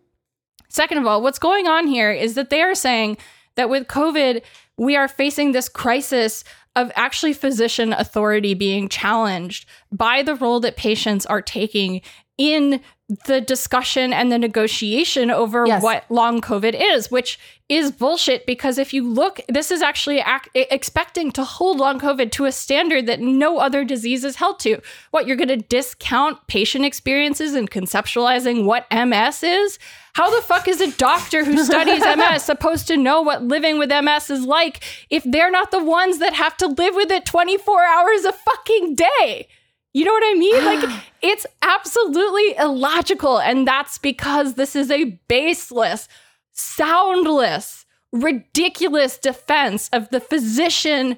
Second of all, what's going on here is that they are saying that with COVID, we are facing this crisis of actually physician authority being challenged by the role that patients are taking in the discussion and the negotiation over Yes. what long COVID is, which is bullshit because if you look, this is actually ac- expecting to hold long COVID to a standard that no other disease is held to. What, you're going to discount patient experiences and conceptualizing what MS is? How the fuck is a doctor who studies MS supposed to know what living with MS is like if they're not the ones that have to live with it 24 hours a fucking day? You know what I mean? Like, it's absolutely illogical. And that's because this is a baseless, soundless, ridiculous defense of the physician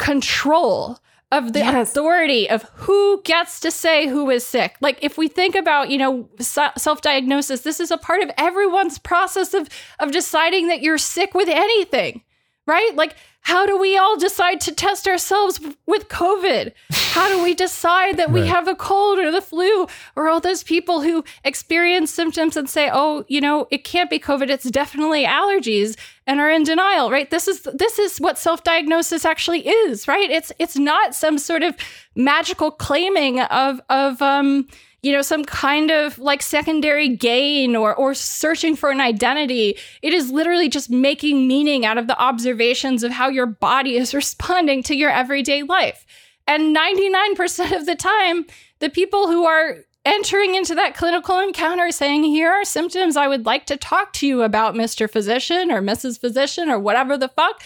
control of the Yes. authority of who gets to say who is sick. Like if we think about, you know, self-diagnosis, this is a part of everyone's process of of deciding that you're sick with anything. Right? Like how do we all decide to test ourselves with COVID? How do we decide that we have a cold or the flu or all those people who experience symptoms and say, "Oh, you know, it can't be COVID, it's definitely allergies." and are in denial, right? This is this is what self-diagnosis actually is, right? It's it's not some sort of magical claiming of of um you know some kind of like secondary gain or or searching for an identity. It is literally just making meaning out of the observations of how your body is responding to your everyday life. And 99% of the time, the people who are entering into that clinical encounter saying, Here are symptoms I would like to talk to you about, Mr. Physician or Mrs. Physician or whatever the fuck,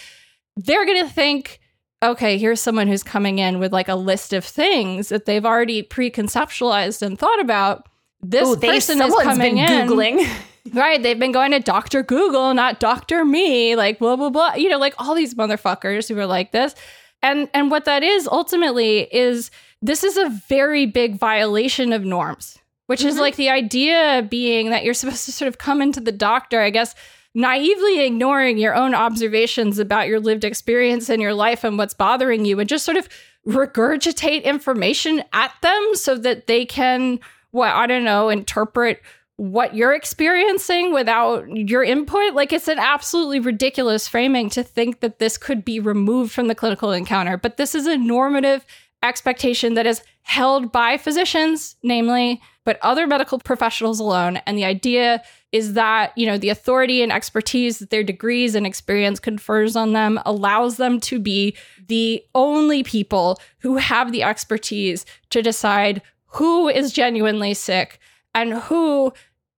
they're going to think, Okay, here's someone who's coming in with like a list of things that they've already preconceptualized and thought about. This Ooh, they- person is coming in. Googling. Right. They've been going to Dr. Google, not Dr. Me, like blah, blah, blah. You know, like all these motherfuckers who are like this. And and what that is ultimately is this is a very big violation of norms, which is mm-hmm. like the idea being that you're supposed to sort of come into the doctor, I guess, naively ignoring your own observations about your lived experience in your life and what's bothering you and just sort of regurgitate information at them so that they can what I don't know, interpret what you're experiencing without your input. Like it's an absolutely ridiculous framing to think that this could be removed from the clinical encounter. But this is a normative expectation that is held by physicians, namely but other medical professionals alone. And the idea is that, you know, the authority and expertise that their degrees and experience confers on them allows them to be the only people who have the expertise to decide who is genuinely sick and who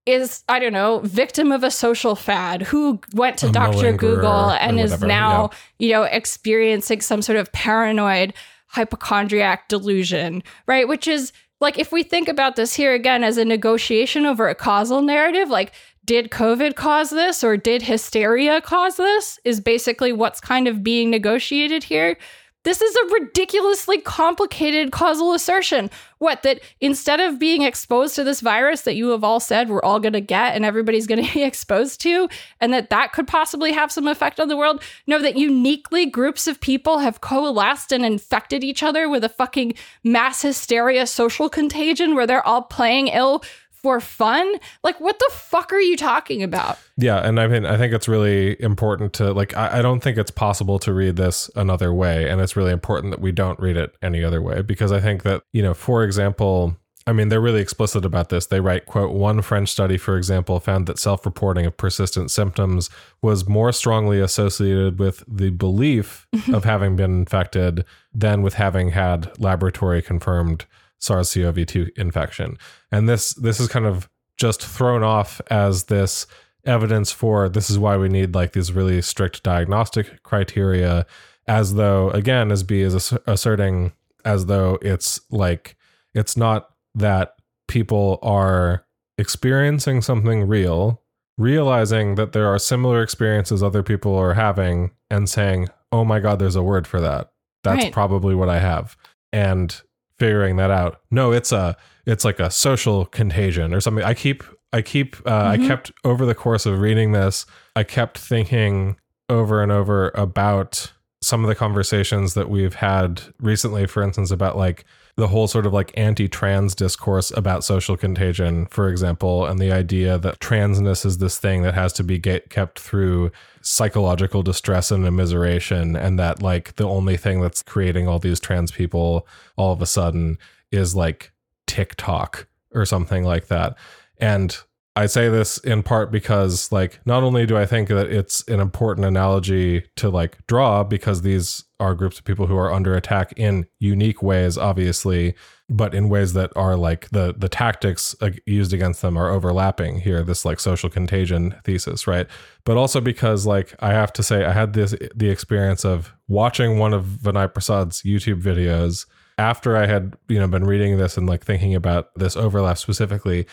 is I don't know victim of a social fad who went to Dr. Google and is now you know experiencing some sort of paranoid hypochondriac delusion right which is like if we think about this here again as a negotiation over a causal narrative like did covid cause this or did hysteria cause this is basically what's kind of being negotiated here this is a ridiculously complicated causal assertion. What, that instead of being exposed to this virus that you have all said we're all going to get and everybody's going to be exposed to, and that that could possibly have some effect on the world, no, that uniquely groups of people have coalesced and infected each other with a fucking mass hysteria social contagion where they're all playing ill for fun? Like, what the fuck are you talking about? Yeah, and I mean, I think it's really important to like. I, I don't think it's possible to read this another way, and it's really important that we don't read it any other way because I think that you know, for example, I mean, they're really explicit about this. They write, quote, one French study, for example, found that self reporting of persistent symptoms was more strongly associated with the belief of having been infected than with having had laboratory confirmed SARS-CoV-2 infection. And this this is kind of just thrown off as this evidence for this is why we need like these really strict diagnostic criteria as though again as Bea is asserting as though it's like it's not that people are experiencing something real realizing that there are similar experiences other people are having and saying oh my god there's a word for that that's Right. probably what i have and figuring that out no it's a it's like a social contagion or something i keep i keep uh, i Mhm. kept over the course of reading this i kept thinking over and over about some of the conversations that we've had recently for instance about like the whole sort of like anti-trans discourse about social contagion for example and the idea that transness is this thing that has to be get, kept through psychological distress and immiseration and that like the only thing that's creating all these trans people all of a sudden is like TikTok or something like that. And I say this in part because like not only do I think that it's an important analogy to like draw because these are groups of people who are under attack in unique ways obviously but in ways that are like the the tactics used against them are overlapping here this like social contagion thesis right? But also because like I have to say I had this the experience of watching one of Vinay Prasad's YouTube videos after I had you know been reading this and like thinking about this overlap specifically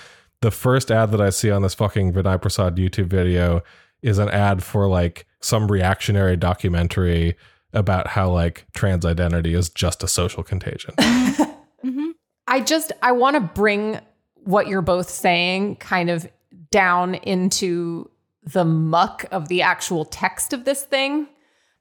the first ad that I see on this fucking Vinay Prasad YouTube video is an ad for like some reactionary documentary about how like trans identity is just a social contagion. Mhm. I just I want to bring what you're both saying kind of down into the muck of the actual text of this thing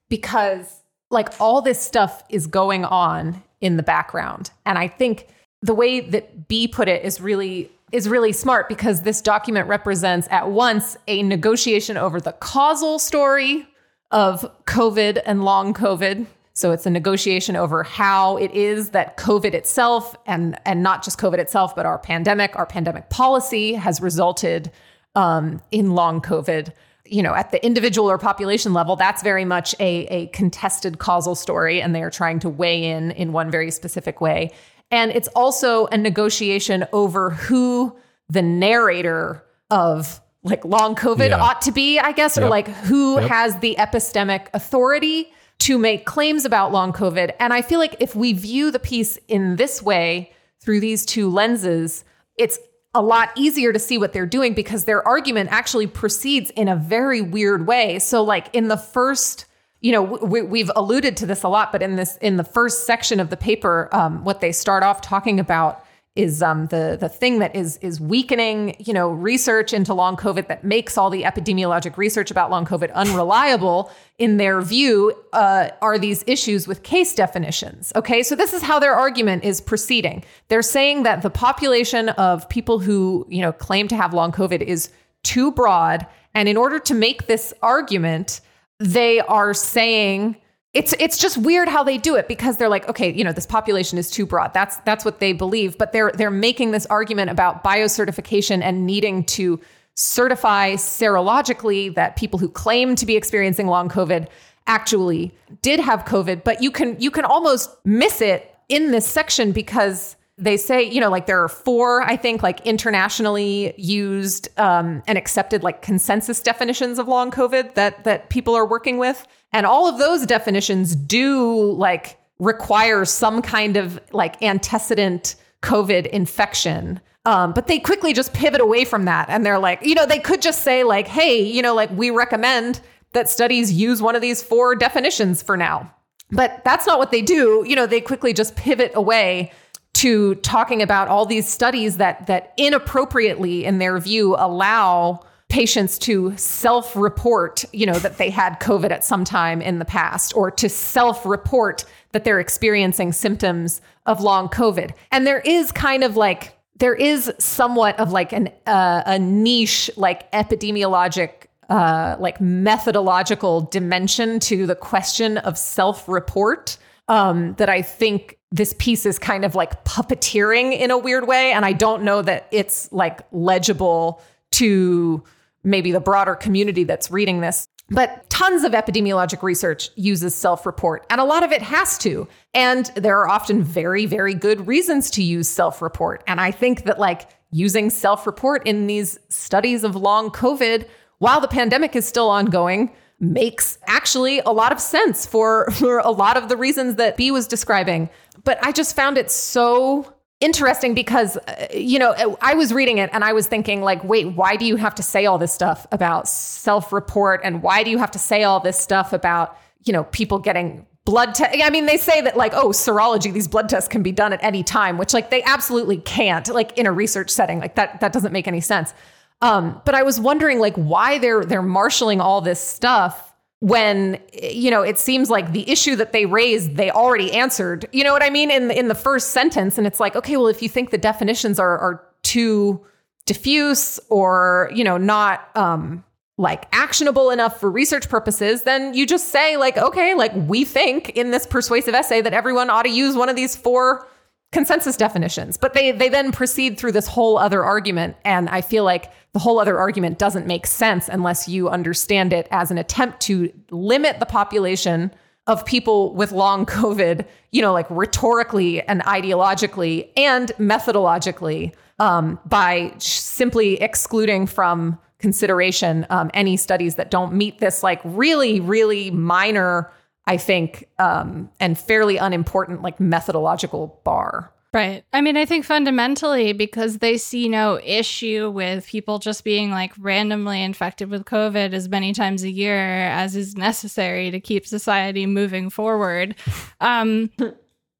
because like all this stuff is going on in the background and I think the way that Bea put it is really is really smart because this document represents at once a negotiation over the causal story of COVID and long COVID. So it's a negotiation over how it is that COVID itself and and not just COVID itself, but our pandemic, our pandemic policy has resulted um, in long COVID. You know, at the individual or population level, that's very much a, a contested causal story, and they are trying to weigh in in one very specific way. And it's also a negotiation over who the narrator of like long COVID Yeah. ought to be, I guess, or like who Yep. has the epistemic authority to make claims about long COVID. And I feel like if we view the piece in this way through these two lenses, it's a lot easier to see what they're doing because their argument actually proceeds in a very weird way. So, like in the first, you know, we, we've alluded to this a lot, but in this, in the first section of the paper, um, what they start off talking about is um, the the thing that is is weakening, you know, research into long COVID that makes all the epidemiologic research about long COVID unreliable. In their view, uh, are these issues with case definitions? Okay, so this is how their argument is proceeding. They're saying that the population of people who you know claim to have long COVID is too broad, and in order to make this argument, they are saying it's it's just weird how they do it because they're like, okay, you know, this population is too broad. That's that's what they believe, but they're they're making this argument about biocertification and needing to certify serologically that people who claim to be experiencing long COVID actually did have COVID. But you can you can almost miss it in this section because they say, you know, like there are four, I think, like internationally used um, and accepted like consensus definitions of long COVID that that people are working with. And all of those definitions do like require some kind of like antecedent COVID infection. Um, but they quickly just pivot away from that. And they're like, you know, they could just say, like, hey, you know, like we recommend that studies use one of these four definitions for now. But that's not what they do. You know, they quickly just pivot away to talking about all these studies that that inappropriately in their view allow patients to self-report, you know, that they had COVID at some time in the past or to self-report that they're experiencing symptoms of long COVID. And there is kind of like there is somewhat of like an uh, a niche like epidemiologic uh, like methodological dimension to the question of self-report um, that I think this piece is kind of like puppeteering in a weird way. And I don't know that it's like legible to maybe the broader community that's reading this. But tons of epidemiologic research uses self report, and a lot of it has to. And there are often very, very good reasons to use self report. And I think that, like, using self report in these studies of long COVID while the pandemic is still ongoing makes actually a lot of sense for, for a lot of the reasons that Bea was describing. But I just found it so interesting because uh, you know i was reading it and i was thinking like wait why do you have to say all this stuff about self-report and why do you have to say all this stuff about you know people getting blood test i mean they say that like oh serology these blood tests can be done at any time which like they absolutely can't like in a research setting like that that doesn't make any sense um, but I was wondering like why they're they're marshaling all this stuff when you know it seems like the issue that they raised they already answered. You know what I mean in in the first sentence, and it's like okay, well if you think the definitions are are too diffuse or you know not um, like actionable enough for research purposes, then you just say like okay, like we think in this persuasive essay that everyone ought to use one of these four consensus definitions. But they they then proceed through this whole other argument and I feel like the whole other argument doesn't make sense unless you understand it as an attempt to limit the population of people with long covid, you know, like rhetorically and ideologically and methodologically um, by simply excluding from consideration um, any studies that don't meet this like really really minor I think, um, and fairly unimportant, like methodological bar. Right. I mean, I think fundamentally because they see no issue with people just being like randomly infected with COVID as many times a year as is necessary to keep society moving forward. Um,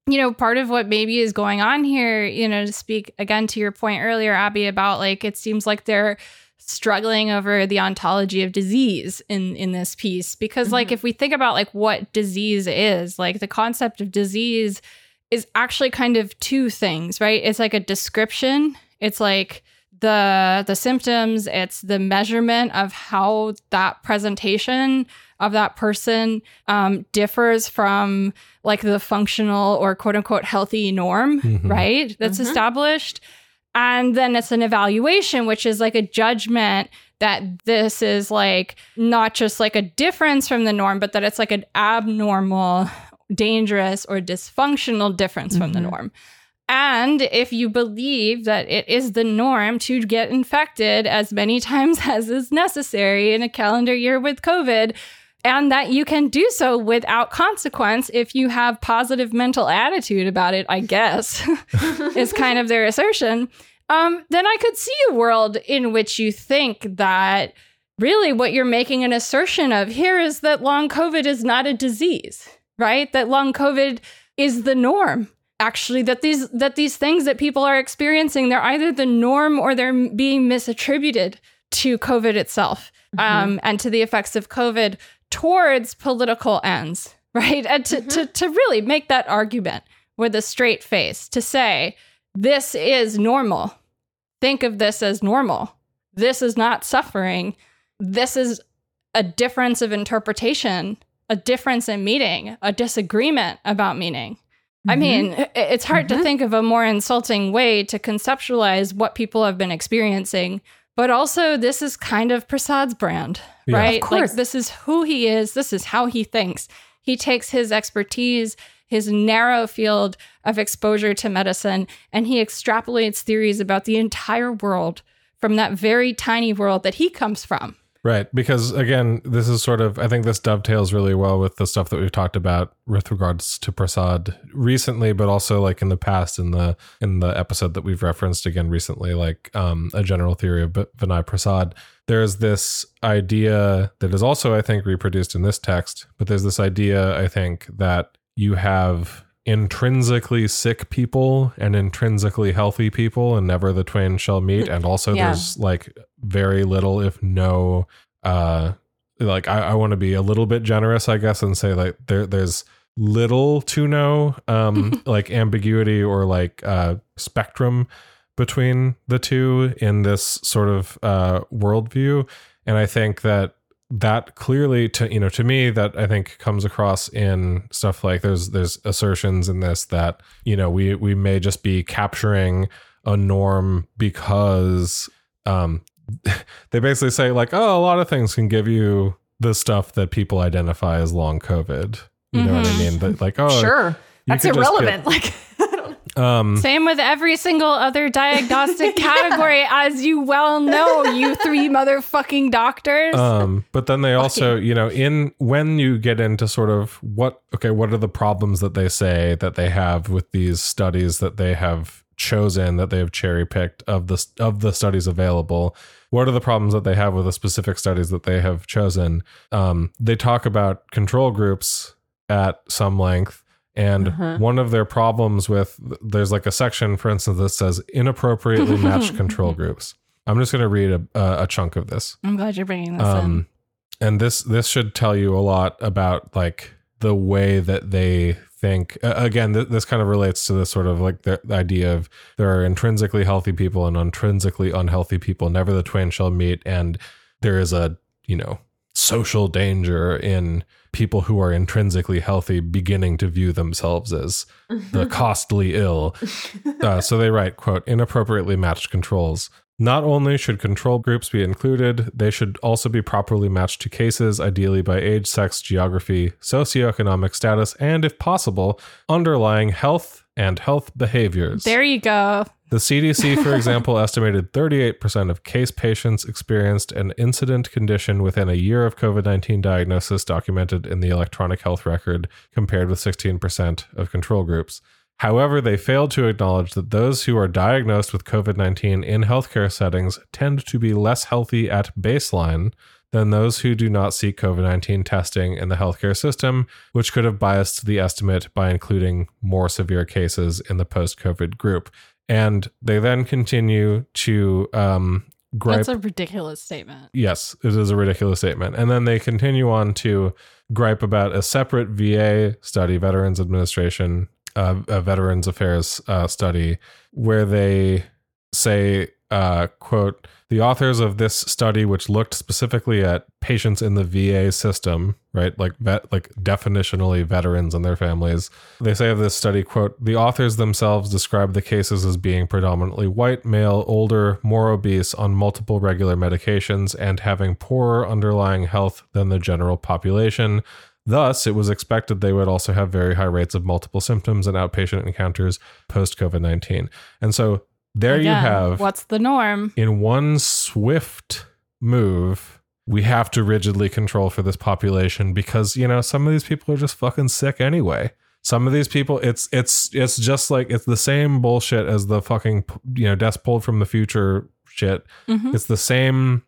you know, part of what maybe is going on here, you know, to speak again to your point earlier, Abby, about like it seems like they're struggling over the ontology of disease in in this piece because mm-hmm. like if we think about like what disease is like the concept of disease is actually kind of two things right it's like a description it's like the the symptoms it's the measurement of how that presentation of that person um, differs from like the functional or quote unquote healthy norm mm-hmm. right that's mm-hmm. established and then it's an evaluation, which is like a judgment that this is like not just like a difference from the norm, but that it's like an abnormal, dangerous, or dysfunctional difference mm-hmm. from the mm-hmm. norm. And if you believe that it is the norm to get infected as many times as is necessary in a calendar year with COVID, and that you can do so without consequence if you have positive mental attitude about it, I guess, is kind of their assertion. Um, then I could see a world in which you think that really what you're making an assertion of here is that long COVID is not a disease, right? That long COVID is the norm. Actually, that these that these things that people are experiencing, they're either the norm or they're being misattributed to COVID itself mm-hmm. um, and to the effects of COVID towards political ends, right? And to, mm-hmm. to, to really make that argument with a straight face to say, this is normal. Think of this as normal. This is not suffering. This is a difference of interpretation a difference in meaning, a disagreement about meaning. I Mhm. mean, it's hard to Mhm. think of a more insulting way to conceptualize what people have been experiencing. But also, this is kind of Prasad's brand, Yeah. right? Of course. Like, this is who he is. This is how he thinks. He takes his expertise, his narrow field of exposure to medicine, and he extrapolates theories about the entire world from that very tiny world that he comes from. Right. Because again, this is sort of, I think this dovetails really well with the stuff that we've talked about with regards to Prasad recently, but also like in the past in the, in the episode that we've referenced again recently, like um, a general theory of Vinay Prasad. There's this idea that is also, I think, reproduced in this text, but there's this idea, I think, that you have intrinsically sick people and intrinsically healthy people and never the twain shall meet and also Yeah. there's like very little if no uh like i, I want to be a little bit generous i guess and say like there there's little to no um like ambiguity or like uh spectrum between the two in this sort of uh worldview. And i think that that clearly to you know to me that i think comes across in stuff like there's there's assertions in this that you know we we may just be capturing a norm because um they basically say like oh a lot of things can give you the stuff that people identify as long covid you know what i Mhm. mean that like oh sure. That's could just irrelevant. like, um Same with every single other diagnostic category, as you well know, you three motherfucking doctors. um but then they also you know in when you get into sort of what okay what are the problems that they say that they have with these studies that they have chosen that they have cherry picked of the of the studies available. What are the problems that they have with the specific studies that they have chosen? Um they talk about control groups at some length and Uh-huh. one of their problems with there's like a section for instance that says inappropriately matched control groups. I'm just going to read a, a a chunk of this. I'm glad you're bringing this um and this this should tell you a lot about like the way that they think uh, again th- this kind of relates to this sort of like the, the idea of there are intrinsically healthy people and intrinsically unhealthy people. Never the twain shall meet. And there is a you know social danger in people who are intrinsically healthy beginning to view themselves as the costly ill. Uh, so they write quote inappropriately matched controls not only should control groups be included they should also be properly matched to cases ideally by age sex geography socioeconomic status and if possible underlying health and health behaviors There you go. the CDC, for example, estimated 38% of case patients experienced an incident condition within a year of COVID 19 diagnosis documented in the electronic health record, compared with 16% of control groups. However, they failed to acknowledge that those who are diagnosed with COVID 19 in healthcare settings tend to be less healthy at baseline than those who do not seek COVID 19 testing in the healthcare system, which could have biased the estimate by including more severe cases in the post COVID group. And they then continue to um, gripe. That's a ridiculous statement. Yes, it is a ridiculous statement. And then they continue on to gripe about a separate VA study, Veterans Administration, uh, a Veterans Affairs uh, study, where they say, uh, quote, the authors of this study, which looked specifically at patients in the VA system, right, like vet, like definitionally veterans and their families, they say of this study, quote, the authors themselves describe the cases as being predominantly white, male, older, more obese, on multiple regular medications, and having poorer underlying health than the general population. Thus, it was expected they would also have very high rates of multiple symptoms and outpatient encounters post COVID 19. And so there you have what's the norm? in one swift move, we have to rigidly control for this population because you know some of these people are just fucking sick anyway. Some of these people, it's it's it's just like it's the same bullshit as the fucking you know death pulled from the future shit. Mhm. It's the same,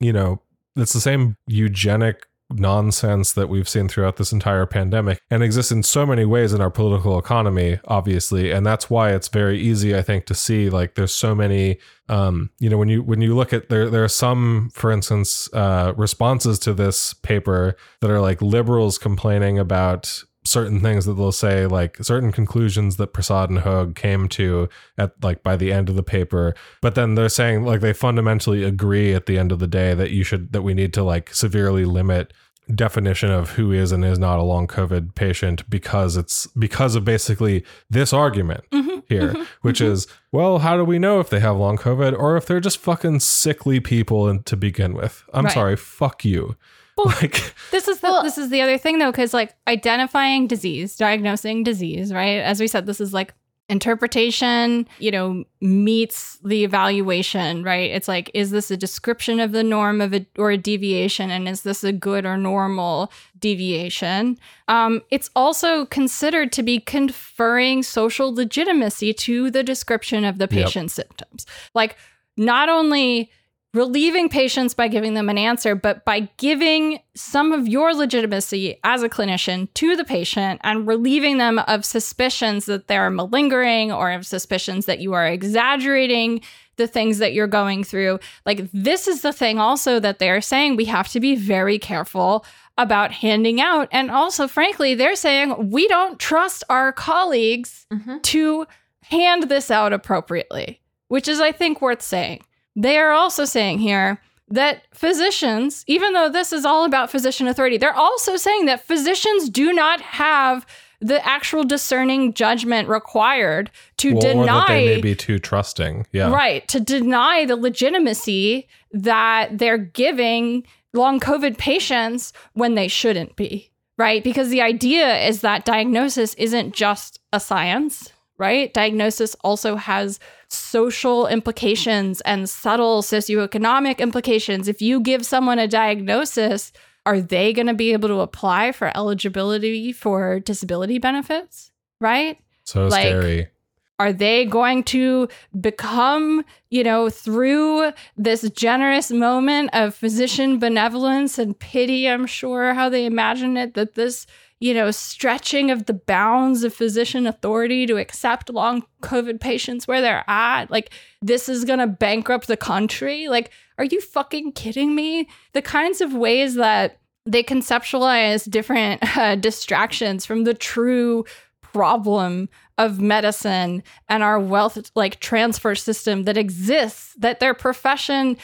you know, it's the same eugenic nonsense that we've seen throughout this entire pandemic and exists in so many ways in our political economy obviously. And that's why it's very easy i think to see like there's so many um you know when you when you look at there there are some for instance uh responses to this paper that are like liberals complaining about certain things that they'll say like certain conclusions that Prasad and Høeg came to at like by the end of the paper. But then they're saying like they fundamentally agree at the end of the day that you should that we need to like severely limit definition of who is and is not a long COVID patient because it's because of basically this argument mm-hmm. Mm-hmm. here, which mm-hmm. is, well, how do we know if they have long COVID or if they're just fucking sickly people and to begin with? I'm Right. sorry, fuck you. like, This is the this is the other thing though, because like identifying disease, diagnosing disease, right? As we said, this is like interpretation, you know, meets the evaluation, right? It's like, is this a description of the norm of a or a deviation, and is this a good or normal deviation? Um, it's also considered to be conferring social legitimacy to the description of the Yep. patient's symptoms. Like, not only relieving patients by giving them an answer, but by giving some of your legitimacy as a clinician to the patient and relieving them of suspicions that they're malingering or of suspicions that you are exaggerating the things that you're going through. Like, this is the thing also that they're saying we have to be very careful about handing out. And also, frankly, they're saying we don't trust our colleagues mm-hmm. to hand this out appropriately, which is, I think, worth saying. They are also saying here that physicians, even though this is all about physician authority, they're also saying that physicians do not have the actual discerning judgment required to well, or that they deny may be too trusting. Yeah. Right. To deny the legitimacy that they're giving long COVID patients when they shouldn't be. Right. Because the idea is that diagnosis isn't just a science, right? Diagnosis also has social implications and subtle socioeconomic implications. If you give someone a diagnosis, are they going to be able to apply for eligibility for disability benefits? Right? So Like- scary. Are they going to become, you know, through this generous moment of physician benevolence and pity? I'm sure how they imagine it that this, you know, stretching of the bounds of physician authority to accept long COVID patients where they're at, like, this is going to bankrupt the country. Like, are you fucking kidding me? The kinds of ways that they conceptualize different uh, distractions from the true problem of medicine and our wealth like transfer system that exists that their profession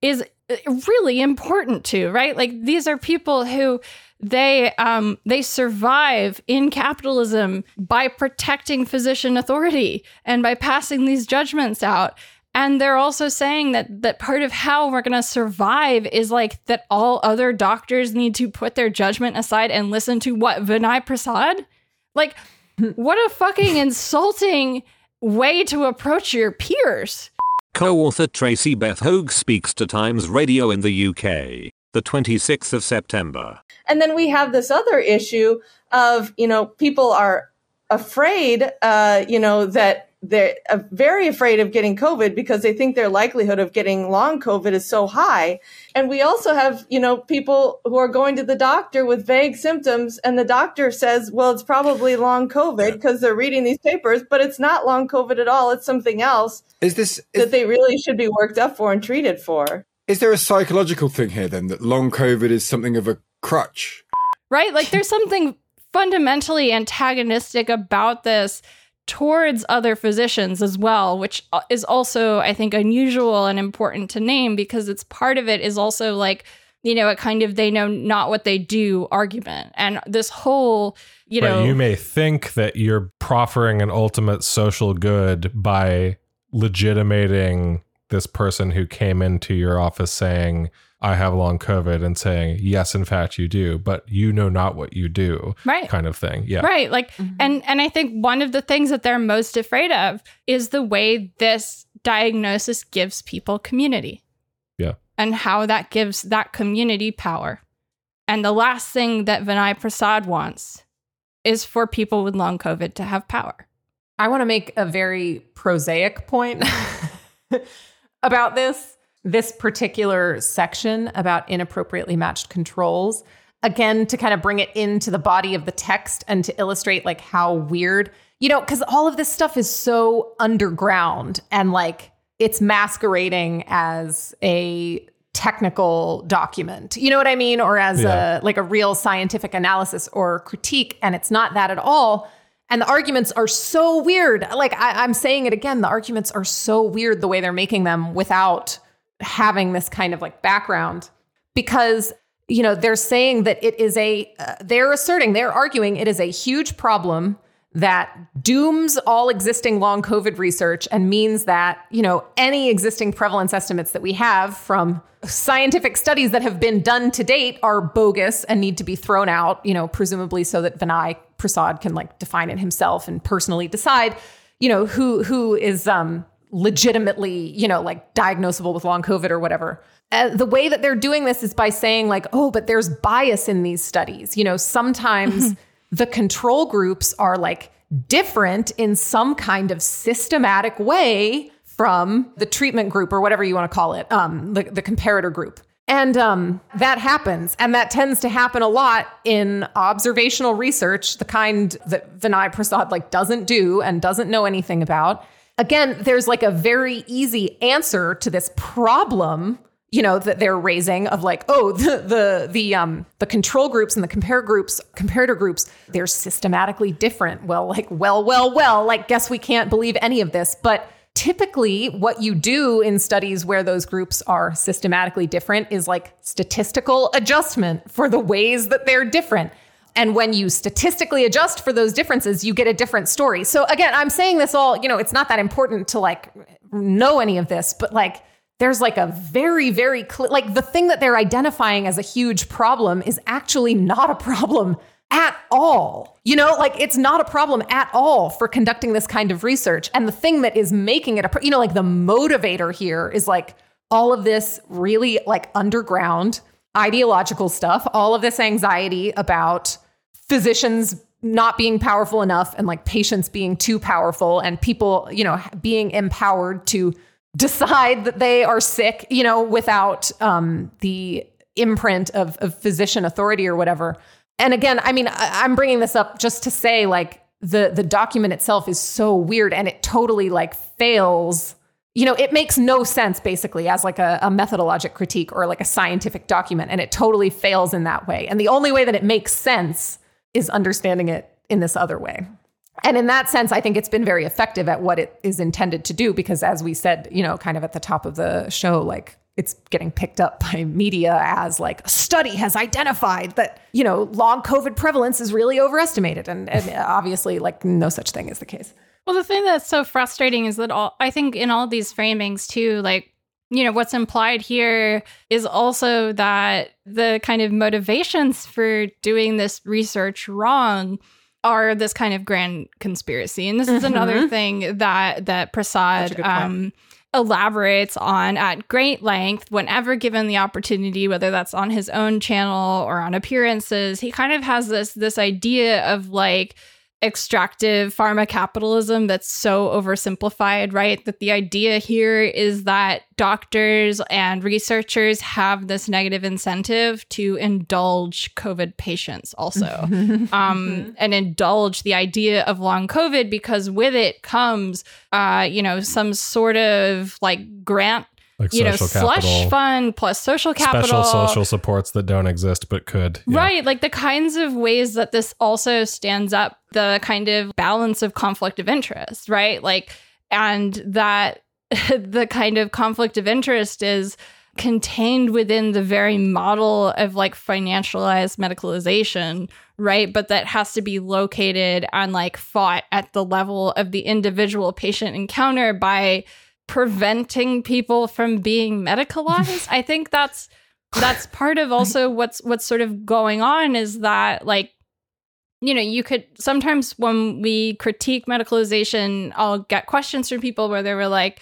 is uh, really important to right like these are people who they um they survive in capitalism by protecting physician authority and by passing these judgments out. And they're also saying that that part of how we're going to survive is like that all other doctors need to put their judgment aside and listen to what Vinay Prasad? Like what a fucking insulting way to approach your peers. Co-author Tracy Beth Høeg speaks to Times Radio in the UK, the 26th of September. And then we have this other issue of, you know, people are afraid, uh, you know, that they're uh, very afraid of getting COVID because they think their likelihood of getting long COVID is so high. And we also have, you know, people who are going to the doctor with vague symptoms and the doctor says, well, it's probably long COVID because they're reading these papers, but it's not long COVID at all. It's something else Is this that is, they really should be worked up for and treated for. Is there a psychological thing here then that long COVID is something of a crutch? Right? Like there's something fundamentally antagonistic about this towards other physicians as well, which uh, is also, I think, unusual and important to name because it's part of it is also like, you know, a kind of they know not what they do argument. And this whole, you but know, you may think that you're proffering an ultimate social good by legitimating this person who came into your office saying, I have long COVID, and saying, Yes, in fact, you do, but you know not what you do, Right. kind of thing. Yeah. Right. Like mm-hmm. and and I think one of the things that they're most afraid of is the way this diagnosis gives people community. Yeah. And how that gives that community power. And the last thing that Vinay Prasad wants is for people with long COVID to have power. I want to make a very prosaic point about this this particular section about inappropriately matched controls. Again to kind of bring it into the body of the text and to illustrate like how weird you know cuz all of this stuff is so underground and like it's masquerading as a technical document. You know what i mean? Or as Yeah. a like a real scientific analysis or critique and it's not that at all and the arguments are so weird. Like I, I'm saying it again, the arguments are so weird the way they're making them without having this kind of like background. Because you know, they're saying that it is a, uh, they're asserting, they're arguing it is a huge problem that dooms all existing long COVID research and means that, you know, any existing prevalence estimates that we have from scientific studies that have been done to date are bogus and need to be thrown out, you know, presumably so that Vinay Prasad can like define it himself and personally decide, you know, who who is um legitimately, you know, like diagnosable with long COVID or whatever. Uh, the way that they're doing this is by saying like, oh, but there's bias in these studies. You know, sometimes the control groups are like different in some kind of systematic way from the treatment group or whatever you want to call it, um, the, the comparator group. And um, that happens. And that tends to happen a lot in observational research, the kind that Vinay Prasad like doesn't do and doesn't know anything about. Again, there's like a very easy answer to this problem you know that they're raising of like oh the the the um the control groups and the compare groups comparator groups they're systematically different. Well like well well well like guess we can't believe any of this. But typically what you do in studies where those groups are systematically different is like statistical adjustment for the ways that they're different. And when you statistically adjust for those differences you get a different story. So again i'm saying this all you know it's not that important to like know any of this but like there's like a very very clear like the thing that they're identifying as a huge problem is actually not a problem at all. You know, like it's not a problem at all for conducting this kind of research. And the thing that is making it a, you know, like the motivator here is like all of this really like underground ideological stuff, all of this anxiety about physicians not being powerful enough and like patients being too powerful and people, you know, being empowered to decide that they are sick, you know, without um, the imprint of, of physician authority or whatever. And again, I mean, I, I'm bringing this up just to say, like, the the document itself is so weird, and it totally like fails. You know, it makes no sense basically as like a, a methodologic critique or like a scientific document, and it totally fails in that way. And the only way that it makes sense is understanding it in this other way. And in that sense, I think it's been very effective at what it is intended to do because, as we said, you know, kind of at the top of the show, like it's getting picked up by media as like a study has identified that, you know, long COVID prevalence is really overestimated. And, and obviously, like, no such thing is the case. Well, the thing that's so frustrating is that all I think in all these framings too, like you know what's implied here is also that the kind of motivations for doing this research wrong are this kind of grand conspiracy. And this is another thing that that prasad um elaborates on at great length whenever given the opportunity whether that's on his own channel or on appearances. He kind of has this this idea of like extractive pharma capitalism that's so oversimplified, right? That the idea here is that doctors and researchers have this negative incentive to indulge COVID patients also. um, and indulge the idea of long COVID because with it comes, uh, you know, some sort of like grant Like you know, social slush fund plus social capital. special social supports that don't exist but could. Yeah. Right. Like the kinds of ways that this also stands up the kind of balance of conflict of interest, right? Like, and that the kind of conflict of interest is contained within the very model of like financialized medicalization, right? But that has to be located and like fought at the level of the individual patient encounter by preventing people from being medicalized. I think that's that's part of also what's what's sort of going on is that like you know you could sometimes when we critique medicalization i'll get questions from people where they were like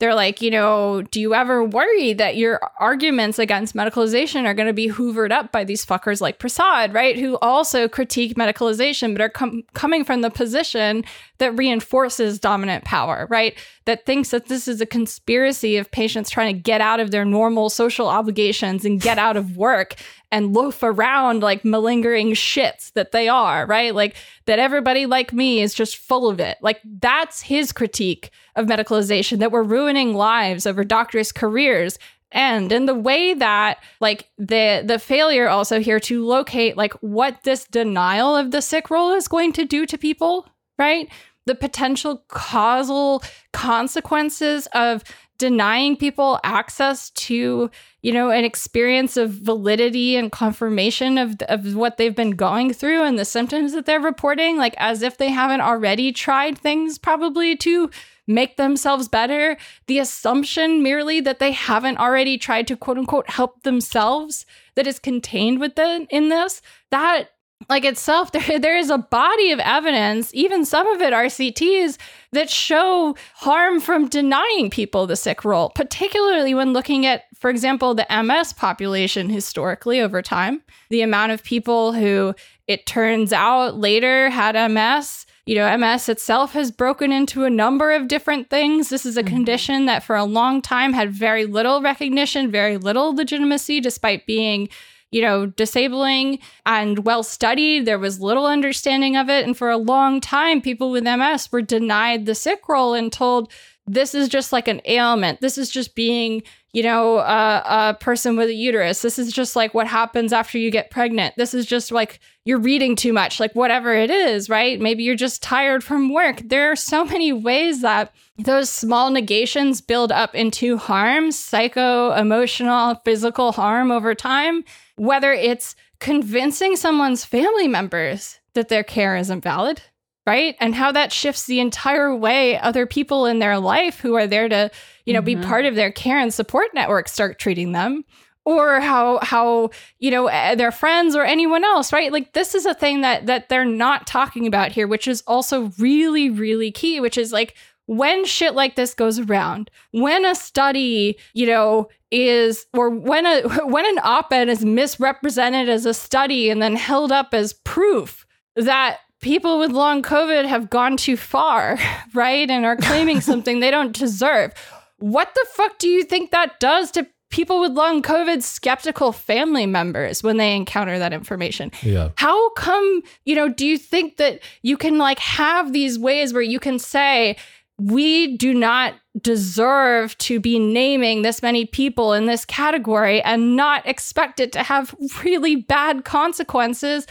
they're like you know do you ever worry that your arguments against medicalization are going to be hoovered up by these fuckers like prasad right who also critique medicalization but are com- coming from the position that reinforces dominant power right that thinks that this is a conspiracy of patients trying to get out of their normal social obligations and get out of work and loaf around like malingering shits that they are, right? Like that everybody like me is just full of it. Like that's his critique of medicalization that we're ruining lives over doctors' careers. And in the way that like the the failure also here to locate like what this denial of the sick role is going to do to people, right? The potential causal consequences of denying people access to you know an experience of validity and confirmation of of what they've been going through and the symptoms that they're reporting like as if they haven't already tried things probably to make themselves better. The assumption merely that they haven't already tried to quote unquote help themselves that is contained within in this that like itself there, there is a body of evidence even some of it rcts that show harm from denying people the sick role particularly when looking at for example the ms population historically over time. The amount of people who it turns out later had ms you know ms itself has broken into a number of different things. This is a mm-hmm. condition that for a long time had very little recognition very little legitimacy despite being you know, disabling and well studied. There was little understanding of it. And for a long time, people with MS were denied the sick role and told this is just like an ailment. This is just being, you know, a person with a uterus. This is just like what happens after you get pregnant. This is just like you're reading too much, like whatever it is, right? Maybe you're just tired from work. There are so many ways that those small negations build up into harm, psycho, emotional, physical harm over time whether it's convincing someone's family members that their care isn't valid, right? And how that shifts the entire way other people in their life who are there to, you know, mm-hmm. be part of their care and support network start treating them or how how you know eh, their friends or anyone else right like this is a thing that that they're not talking about here which is also really really key which is like when shit like this goes around, when a study, you know, is or when a when an op-ed is misrepresented as a study and then held up as proof that people with long covid have gone too far, right? And are claiming something they don't deserve. What the fuck do you think that does to people with long COVID skeptical family members when they encounter that information. Yeah. How come, you know, do you think that you can like have these ways where you can say, we do not deserve to be naming this many people in this category and not expect it to have really bad consequences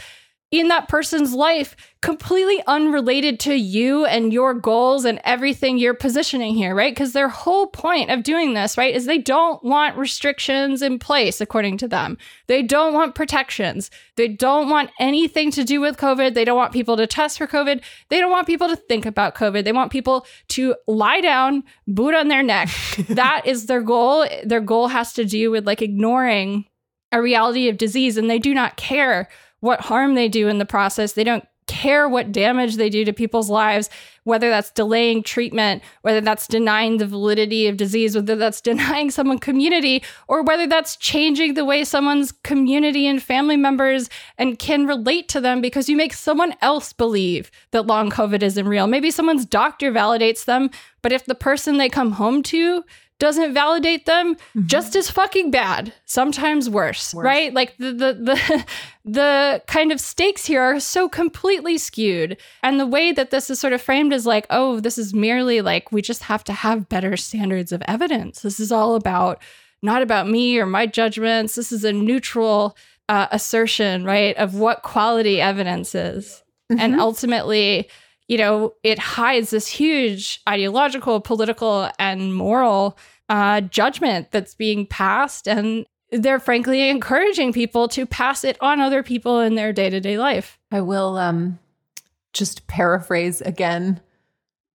in that person's life completely unrelated to you and your goals and everything you're positioning here, right? Because their whole point of doing this, right, is they don't want restrictions in place, according to them. They don't want protections. They don't want anything to do with COVID. They don't want people to test for COVID. They don't want people to think about COVID. They want people to lie down, boot on their neck. that is their goal. Their goal has to do with like ignoring a reality of disease, and they do not care what harm they do in the process. They don't care what damage they do to people's lives, whether that's delaying treatment, whether that's denying the validity of disease, whether that's denying someone community, or whether that's changing the way someone's community and family members and can relate to them because you make someone else believe that long COVID isn't real. Maybe someone's doctor validates them, but if the person they come home to doesn't validate them mm-hmm. just as fucking bad sometimes worse, worse, right? Like the, the the the kind of stakes here are so completely skewed. And the way that this is sort of framed is like oh this is merely like we just have to have better standards of evidence. This is all about not about me or my judgments. This is a neutral uh, assertion right of what quality evidence is. Mm-hmm. and ultimately you know, it hides this huge ideological, political, and moral uh, judgment that's being passed. And they're frankly encouraging people to pass it on other people in their day to day life. I will um, just paraphrase again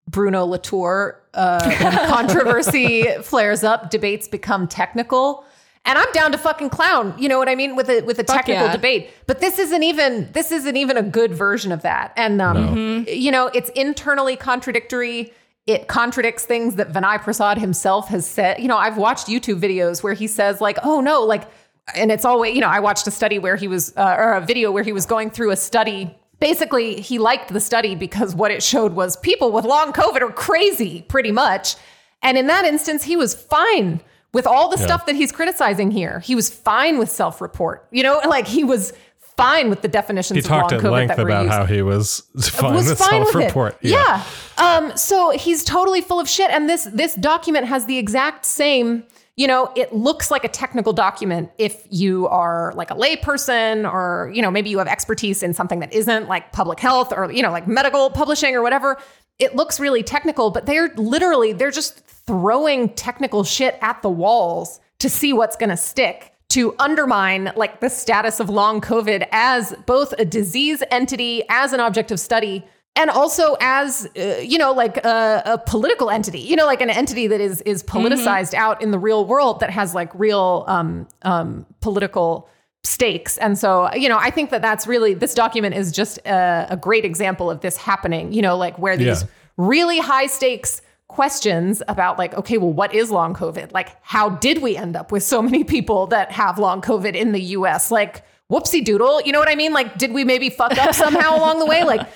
Bruno Latour uh, when controversy flares up, debates become technical and I'm down to fucking clown. You know what I mean with a with a technical yeah. debate. But this isn't even this isn't even a good version of that. And um, no. You know, it's internally contradictory. It contradicts things that Vinay Prasad himself has said. You know, I've watched YouTube videos where he says like, "Oh no, like," and it's always you know, I watched a study where he was uh, or a video where he was going through a study basically he liked the study because what it showed was people with long covid are crazy pretty much and in that instance he was fine with all the yeah. stuff that he's criticizing here. He was fine with self report, you know, like he was fine with the definitions He of talked long at COVID length that were about how he was fine was with self-report. it. Yeah. Um, so he's totally full of shit. And this this document has the exact same. You know, it looks like a technical document if you are like a layperson or, you know, maybe you have expertise in something that isn't like public health or, you know, like medical publishing or whatever. It looks really technical, but they're literally, they're just throwing technical shit at the walls to see what's going to stick to undermine like the status of long COVID as both a disease entity, as an object of study, and also as uh, you know like a, a, political entity you know like an entity that is is politicized mm-hmm. out in the real world that has like real um, um, political stakes and so you know i think that that's really this document is just a, a great example of this happening you know like where these Yeah. really high stakes questions about like okay well what is long covid? Like how did we end up with so many people that have long covid in the us like whoopsie doodle you know what i mean? Like did we maybe fuck up somehow along the way? Like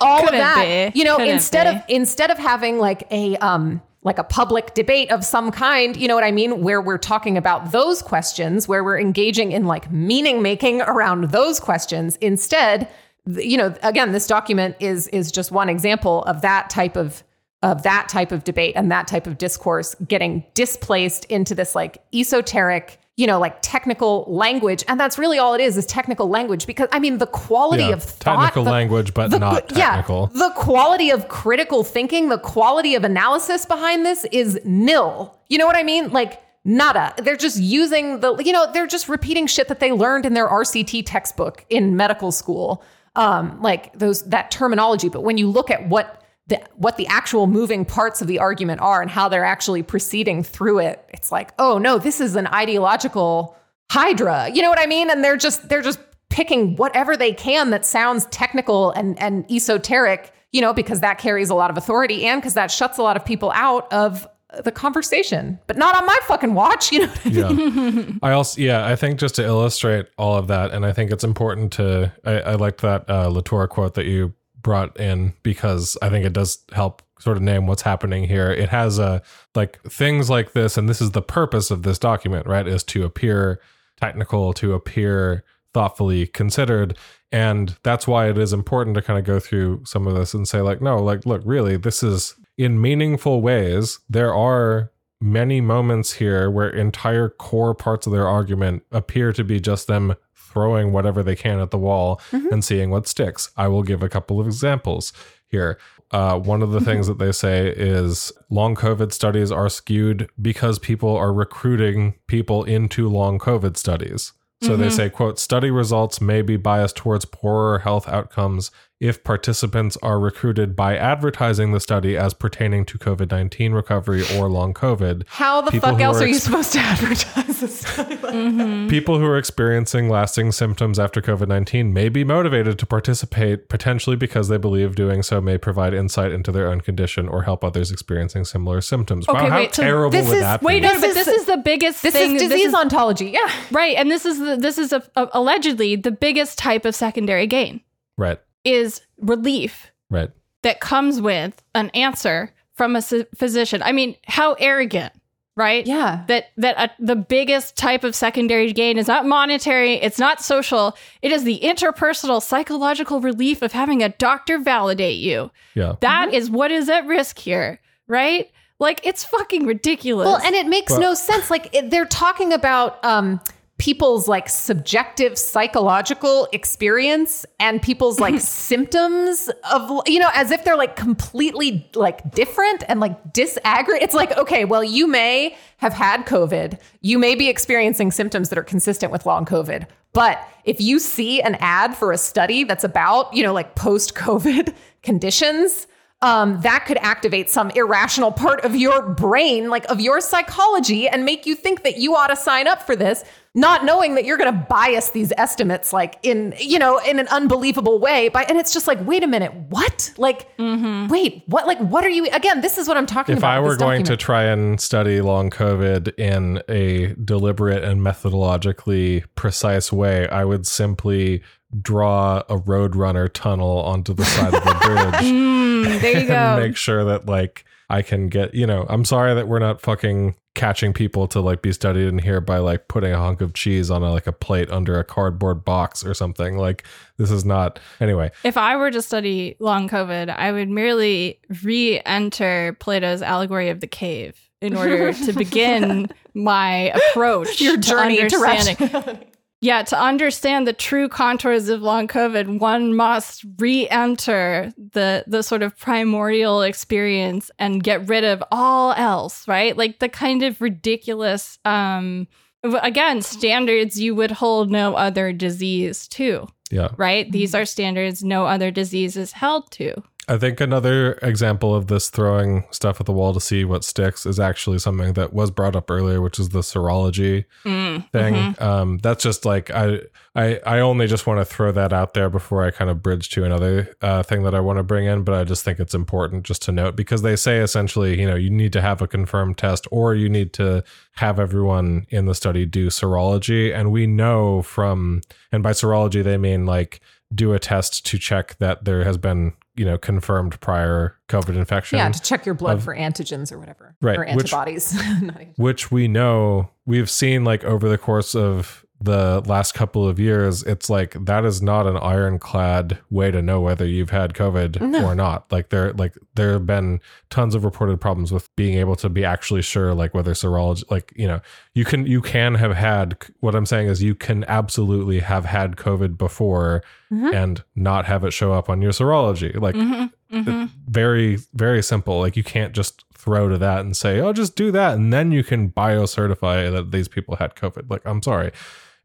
all Couldn't of that be. you know Couldn't instead be. of instead of having like a um like a public debate of some kind you know what i mean? Where we're talking about those questions where we're engaging in like meaning making around those questions. Instead you know again this document is is just one example of that type of of that type of debate and that type of discourse getting displaced into this like esoteric you know like technical language and that's really all it is is technical language because i mean the quality Yeah, of thought technical the- language, but the- not technical. yeah, the quality of critical thinking, the quality of analysis behind this is nil. You know what I mean? Like nada. They're just using the, you know, they're just repeating shit that they learned in their RCT textbook in medical school. Um, like those that terminology. But when you look at what the what the actual moving parts of the argument are and how they're actually proceeding through it, it's like, oh no, this is an ideological hydra. You know what I mean? And they're just they're just picking whatever they can that sounds technical and and esoteric, you know, because that carries a lot of authority and because that shuts a lot of people out of the conversation. But not on my fucking watch, you know. I mean? yeah. I also, yeah, I think just to illustrate all of that, and I think it's important to, I, I liked that uh, Latour quote that you brought in because I think it does help sort of name what's happening here. It has a, like things like this, and this is the purpose of this document, right? Is to appear technical, to appear thoughtfully considered. And that's why it is important to kind of go through some of this and say, like, no, like, look, really, this is in meaningful ways, there are many moments here where entire core parts of their argument appear to be just them throwing whatever they can at the wall mm-hmm. and seeing what sticks. I will give a couple of examples here. Uh, one of the mm-hmm. things that they say is long COVID studies are skewed because people are recruiting people into long COVID studies. So they mm-hmm. say, quote, study results may be biased towards poorer health outcomes if participants are recruited by advertising the study as pertaining to COVID 19 recovery or long COVID. How the People fuck else are are you supposed to advertise this study? Like mm-hmm. People who are experiencing lasting symptoms after COVID 19 may be motivated to participate, potentially because they believe doing so may provide insight into their own condition or help others experiencing similar symptoms. wow, Okay, how wait, so terrible this would is- that Wait, be? no, but is- this is the biggest this thing. is disease ontology. Yeah. right, and this is the this is a, a- allegedly the biggest type of secondary gain right, is relief right. that comes with an answer from a s- physician. I mean, how arrogant, right? Yeah. That that uh, the biggest type of secondary gain is not monetary, it's not social. It is the interpersonal psychological relief of having a doctor validate you. Yeah. That is what is at risk here, right? Like it's fucking ridiculous. Well, and it makes But- no sense. Like it, they're talking about um, people's like subjective psychological experience and people's like symptoms of you know as if they're like completely like different and like disaggregate. It's like okay, well you may have had COVID, you may be experiencing symptoms that are consistent with long COVID, but if you see an ad for a study that's about you know like post COVID conditions um, that could activate some irrational part of your brain, like of your psychology, and make you think that you ought to sign up for this, not knowing that you're going to bias these estimates, like in you know in an unbelievable way. By and it's just like, wait a minute, what? Like, wait, what? Like, what are you? Again, this is what I'm talking If about. If i were this going to try and study long COVID in a deliberate and methodologically precise way, I would simply draw a roadrunner tunnel onto the side of the bridge Mm, there you and go. make sure that like I can get, you know, I'm sorry that we're not fucking catching people to like be studied in here by like putting a hunk of cheese on a, like a plate under a cardboard box or something. Like this is not anyway. If I were to study long COVID, I would merely re-enter Plato's allegory of the cave in order to begin my approach, Your journey to understanding. rationality. Yeah, to understand the true contours of long COVID, one must re-enter the the sort of primordial experience and get rid of all else, right? Like the kind of ridiculous um again, standards you would hold no other disease to, Yeah. right? These are standards no other disease is held to. I think another example of this throwing stuff at the wall to see what sticks is actually something that was brought up earlier, which is the serology Mm, thing. mhm. Um, that's just like I, I, I only just want to throw that out there before I kind of bridge to another uh, thing that I want to bring in. But I just think it's important just to note because they say essentially, you know, you need to have a confirmed test or you need to have everyone in the study do serology, and we know from and by serology they mean like do a test to check that there has been you know confirmed prior COVID infection. Yeah, to check your blood of- for antigens or whatever. Right, Or which- antibodies. Even- which we know we've seen like over the course of the last couple of years it's like that is not an ironclad way to know whether you've had covid No. or not like there like there have been tons of reported problems with being able to be actually sure like whether serology like you know you can you can have had what i'm saying is you can absolutely have had covid before Mhm. and not have it show up on your serology like Mhm, mhm. very very simple like you can't just throw to that and say oh just do that and then you can biocertify that these people had covid like i'm sorry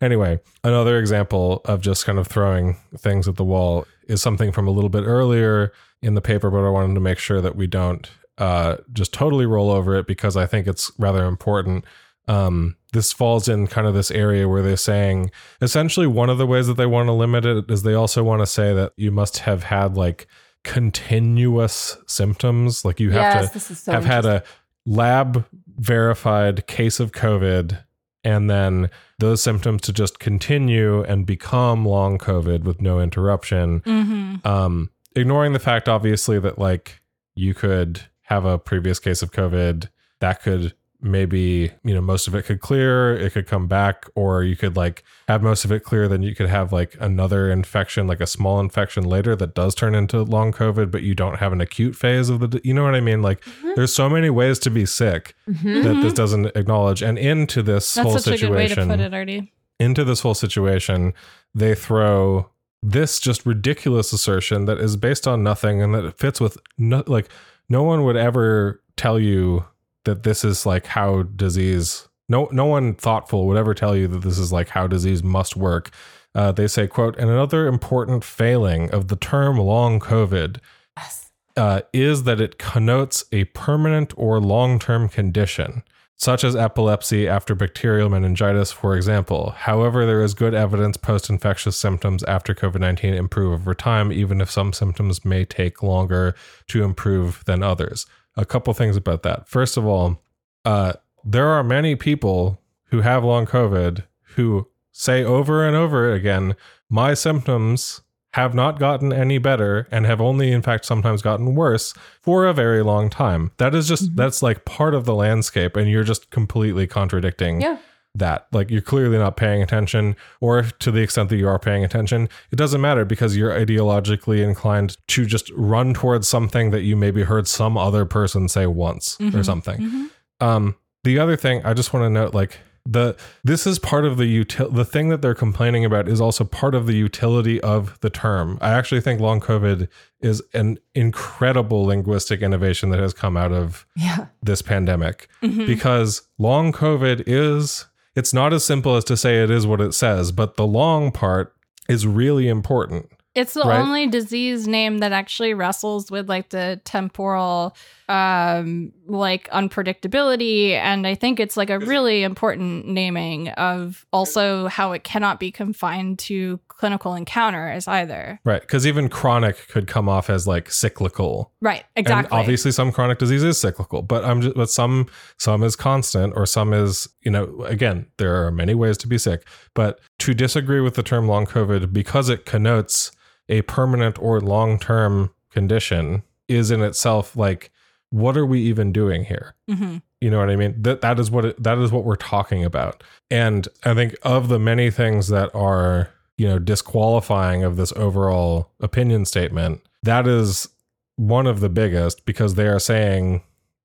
anyway another example of just kind of throwing things at the wall is something from a little bit earlier in the paper but i wanted to make sure that we don't uh, just totally roll over it because i think it's rather important. Um, this falls in kind of this area where they're saying essentially one of the ways that they want to limit it is they also want to say that you must have had like continuous symptoms. Like you have yes, to so have had a lab verified case of covid and then those symptoms to just continue and become long covid with no interruption Mhm. um ignoring the fact obviously that like you could have a previous case of covid that could maybe you know most of it could clear it could come back or you could like have most of it clear then you could have like another infection like a small infection later that does turn into long covid but you don't have an acute phase of the you know what i mean? Like there's so many ways to be sick Mhm. that this doesn't acknowledge. And into this That's whole such a good way to situation put it, into this whole situation, they throw this just ridiculous assertion that is based on nothing and that it fits with no, like no one would ever tell you that this is like how disease no no one thoughtful would ever tell you that this is like how disease must work uh, they say quote and another important failing of the term long covid Yes. uh, is that it connotes a permanent or long term condition, such as epilepsy after bacterial meningitis, for example. However, there is good evidence post infectious symptoms after COVID 19 improve over time, even if some symptoms may take longer to improve than others. A couple things about that. First of all, uh, there are many people who have long COVID who say over and over again, my symptoms have not gotten any better and have only in fact sometimes gotten worse for a very long time. That is just that's like part of the landscape and you're just completely contradicting Yeah. That. Like you're clearly not paying attention or to the extent that you are paying attention, it doesn't matter because you're ideologically inclined to just run towards something that you maybe heard some other person say once or Mhm. something. Mhm. Um, the other thing I just want to note, like the this is part of the util the thing that they're complaining about is also part of the utility of the term. I actually think long COVID is an incredible linguistic innovation that has come out of Yeah. this pandemic Mhm. because long COVID is it's not as simple as to say it is what it says, but the long part is really important. It's the Right. only disease name that actually wrestles with like the temporal um like unpredictability and I think it's like a really important naming of also how it cannot be confined to clinical encounters either. Right. Because even chronic could come off as like cyclical. Right, exactly. And obviously some chronic disease is cyclical, but I'm just but some some is constant or some is, you know, again, there are many ways to be sick. But to disagree with the term long COVID because it connotes a permanent or long term condition is in itself like what are we even doing here? hmm You know what I mean? That that is what it, that is what we're talking about. And I think of the many things that are, you know, disqualifying of this overall opinion statement, that is one of the biggest because they are saying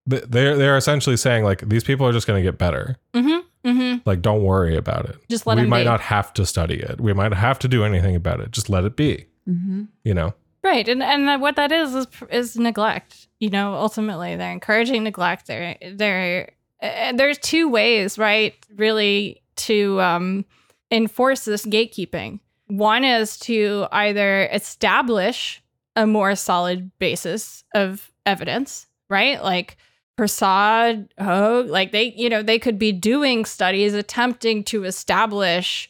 they're they're essentially saying like these people are just going to get better. hmm hmm Like don't worry about it. Just let we might be. not have to study it. We might have to do anything about it. Just let it be. Mm-hmm. You know. Right, and and what that is is is neglect. You know, ultimately they're encouraging neglect. They're they're uh, there's two ways, right? Really, to um, enforce this gatekeeping. One is to either establish a more solid basis of evidence, right? Like Prasad, Høeg, like they, you know, they could be doing studies attempting to establish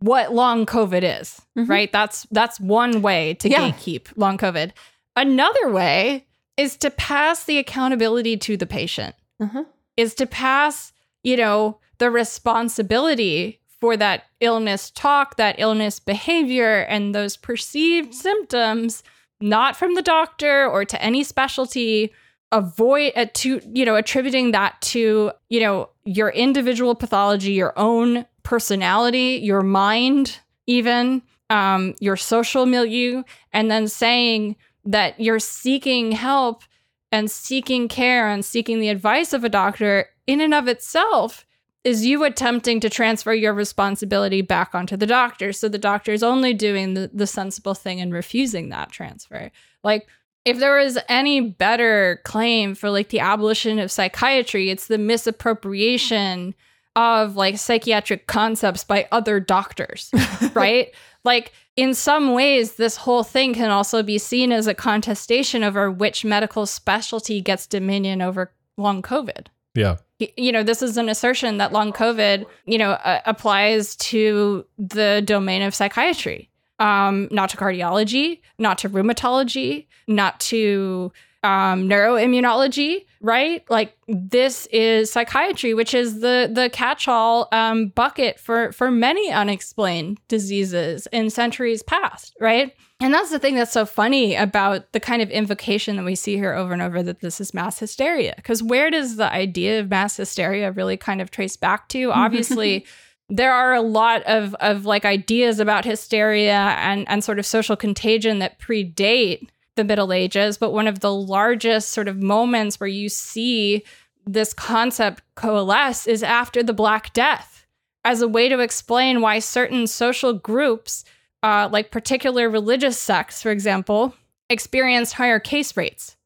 what long COVID is, Mhm. right? That's that's one way to Yeah. gatekeep long COVID. Another way is to pass the accountability to the patient. Uh-huh. Is to pass, you know, the responsibility for that illness talk, that illness behavior, and those perceived symptoms, not from the doctor or to any specialty, avoid uh, to you know attributing that to you know your individual pathology your own personality your mind even um, your social milieu and then saying that you're seeking help and seeking care and seeking the advice of a doctor in and of itself is you attempting to transfer your responsibility back onto the doctor so the doctor is only doing the, the sensible thing and refusing that transfer like if there was any better claim for like the abolition of psychiatry, it's the misappropriation of like psychiatric concepts by other doctors, right? Like in some ways, this whole thing can also be seen as a contestation over which medical specialty gets dominion over long COVID Yeah. You know this is an assertion that long covid you know uh, applies to the domain of psychiatry. Um not to cardiology not to rheumatology not to um neuroimmunology right? Like this is psychiatry which is the the catch-all um bucket for for many unexplained diseases in centuries past right and that's the thing that's so funny about the kind of invocation that we see here over and over that this is mass hysteria. Because where does the idea of mass hysteria really kind of trace back to? Mm-hmm. Obviously, there are a lot of, of like ideas about hysteria and, and sort of social contagion that predate the Middle Ages. But one of the largest sort of moments where you see this concept coalesce is after the Black Death as a way to explain why certain social groups uh, like particular religious sects, for example, experienced higher case rates,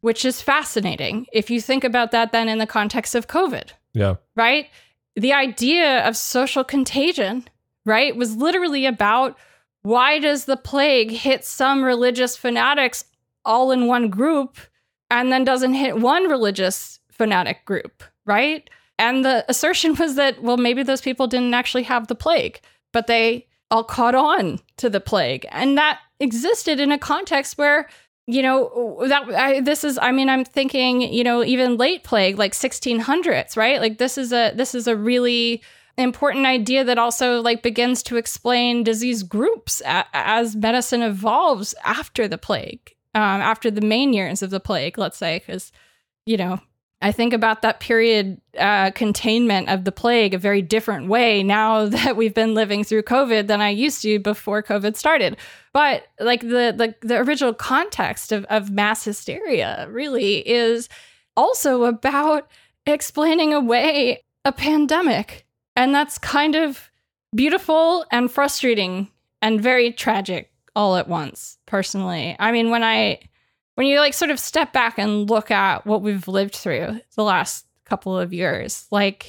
which is fascinating if you think about that then in the context of COVID, Yeah. right? The idea of social contagion, right, was literally about why does the plague hit some religious fanatics all in one group and then doesn't hit one religious fanatic group, right? And the assertion was that, well, maybe those people didn't actually have the plague, but they all caught on to the plague. And that existed in a context where, you know, that I, this is, I mean, I'm thinking, you know, even late plague, like 1600s, right? Like this is a, this is a really important idea that also like begins to explain disease groups a, as medicine evolves after the plague, um, after the main years of the plague, let's say, because, you know, I think about that period uh, containment of the plague a very different way now that we've been living through COVID than I used to before COVID started. But like the the, the original context of, of mass hysteria really is also about explaining away a pandemic. And that's kind of beautiful and frustrating and very tragic all at once, personally. I mean, when I when you like sort of step back and look at what we've lived through the last couple of years, like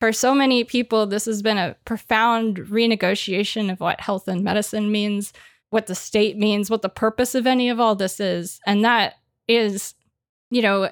for so many people, this has been a profound renegotiation of what health and medicine means, what the state means, what the purpose of any of all this is. And that is, you know,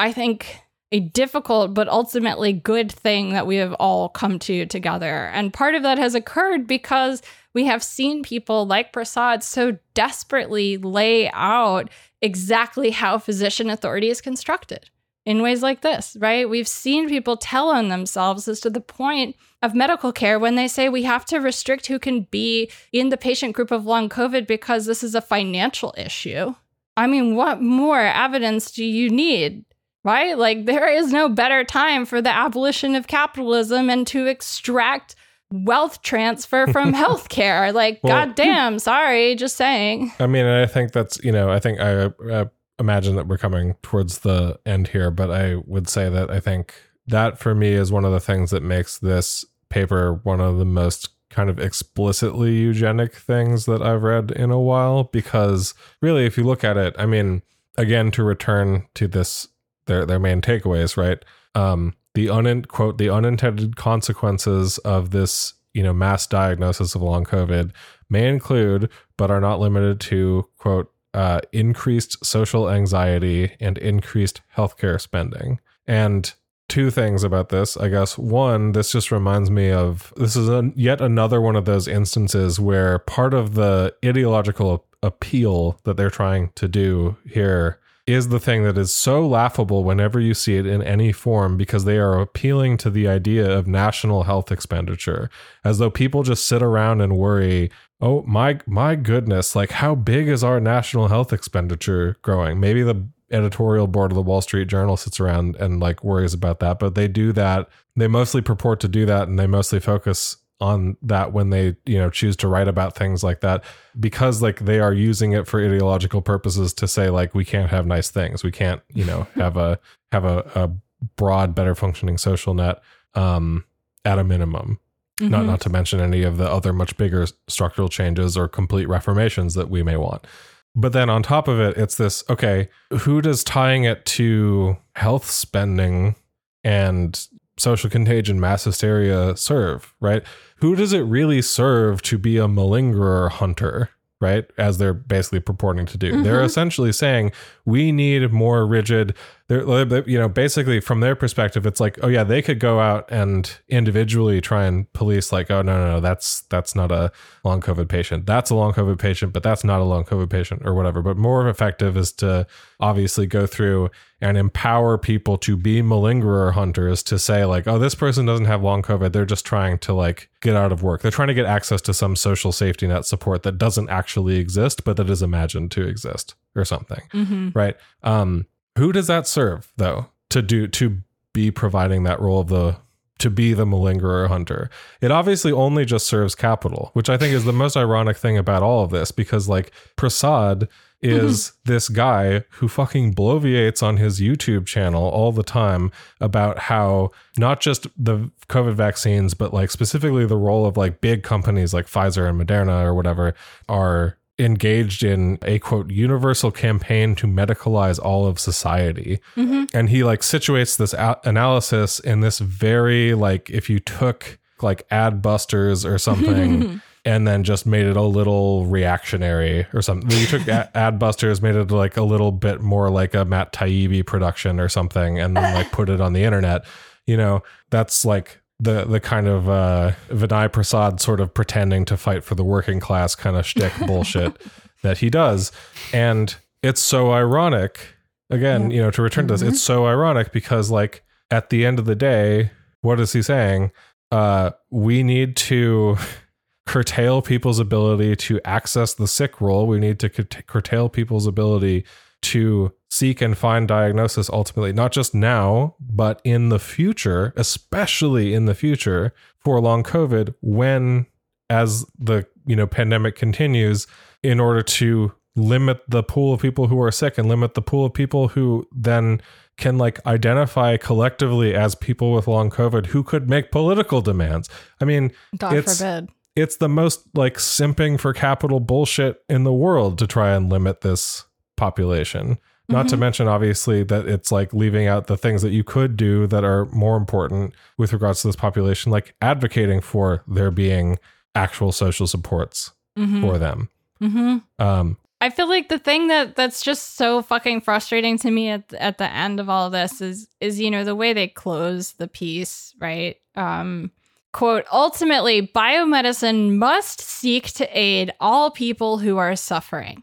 I think a difficult but ultimately good thing that we have all come to together. And part of that has occurred because we have seen people like Prasad so desperately lay out exactly how physician authority is constructed in ways like this, right? We've seen people tell on themselves as to the point of medical care when they say we have to restrict who can be in the patient group of long COVID because this is a financial issue, I mean, what more evidence do you need? Right? Like, there is no better time for the abolition of capitalism and to extract wealth transfer from healthcare. Like, Well- goddamn, sorry, just saying. I mean, I think that's you know, I think I uh, imagine that we're coming towards the end here, but I would say that I think that for me is one of the things that makes this paper one of the most kind of explicitly eugenic things that I've read in a while because really if you look at it, I mean, again to return to this their their main takeaways, right? Um the un quote the unintended consequences of this, you know, mass diagnosis of long COVID may include, but are not limited to, quote, uh, increased social anxiety and increased healthcare spending. And two things about this, I guess. One, this just reminds me of this is a, yet another one of those instances where part of the ideological appeal that they're trying to do here is the thing that is so laughable whenever you see it in any form because they are appealing to the idea of national health expenditure as though people just sit around and worry oh my my goodness like how big is our national health expenditure growing? Maybe the editorial board of the wall street journal sits around and like worries about that but they do that. They mostly purport to do that and they mostly focus on that when they you know choose to write about things like that because like they are using it for ideological purposes to say like we can't have nice things. We can't you know have a have a, a broad better functioning social net um at a minimum. Not Mhm. not to mention any of the other much bigger structural changes or complete reformations that we may want. But then on top of it it's this okay who does tying it to health spending and social contagion mass hysteria serve right who does it really serve to be a malingerer hunter right as they're basically purporting to do they're Mhm. essentially saying we need more rigid they're they- you know basically from their perspective it's like oh yeah they could go out and individually try and police like oh no no no that's that's not a long covid patient. That's a long covid patient but that's not a long covid patient or whatever. But more effective is to obviously go through and empower people to be malingerer hunters to say like oh this person doesn't have long covid. They're just trying to like get out of work. They're trying to get access to some social safety net support that doesn't actually exist but that is imagined to exist or something Mhm. right? Um who does that serve though to do to be providing that role of the to be the malingerer hunter? It obviously only just serves capital which i think is the most ironic thing about all of this because like prasad mm-hmm. is this guy who fucking bloviates on his YouTube channel all the time about how not just the COVID vaccines, but like specifically the role of like big companies like Pfizer and Moderna or whatever are engaged in a quote universal campaign to medicalize all of society Mhm. and he like situates this a- analysis in this very like if you took like Adbusters or something and then just made it a little reactionary or something you took a- Adbusters made it like a little bit more like a matt taibbi production or something and then like put it on the internet you know that's like the the kind of uh vinay prasad sort of pretending to fight for the working class kind of shtick bullshit that he does. And it's so ironic again you know to return to this it's so ironic because like at the end of the day what is he saying? Uh we need to curtail people's ability to access the sick role. We need to curt- curtail people's ability to seek and find diagnosis ultimately not just now but in the future especially in the future for long covid when as the you know pandemic continues in order to limit the pool of people who are sick and limit the pool of people who then can like identify collectively as people with long covid who could make political demands i mean God It's- forbid. it's the most like simping for capital bullshit in the world to try and limit this population. Not to mention, obviously, that it's like leaving out the things that you could do that are more important with regards to this population, like advocating for there being actual social supports Mhm. for them. Mhm. Um, I feel like the thing that that's just so fucking frustrating to me at at the end of all this is is you know the way they close the piece, right? Um quote ultimately biomedicine must seek to aid all people who are suffering.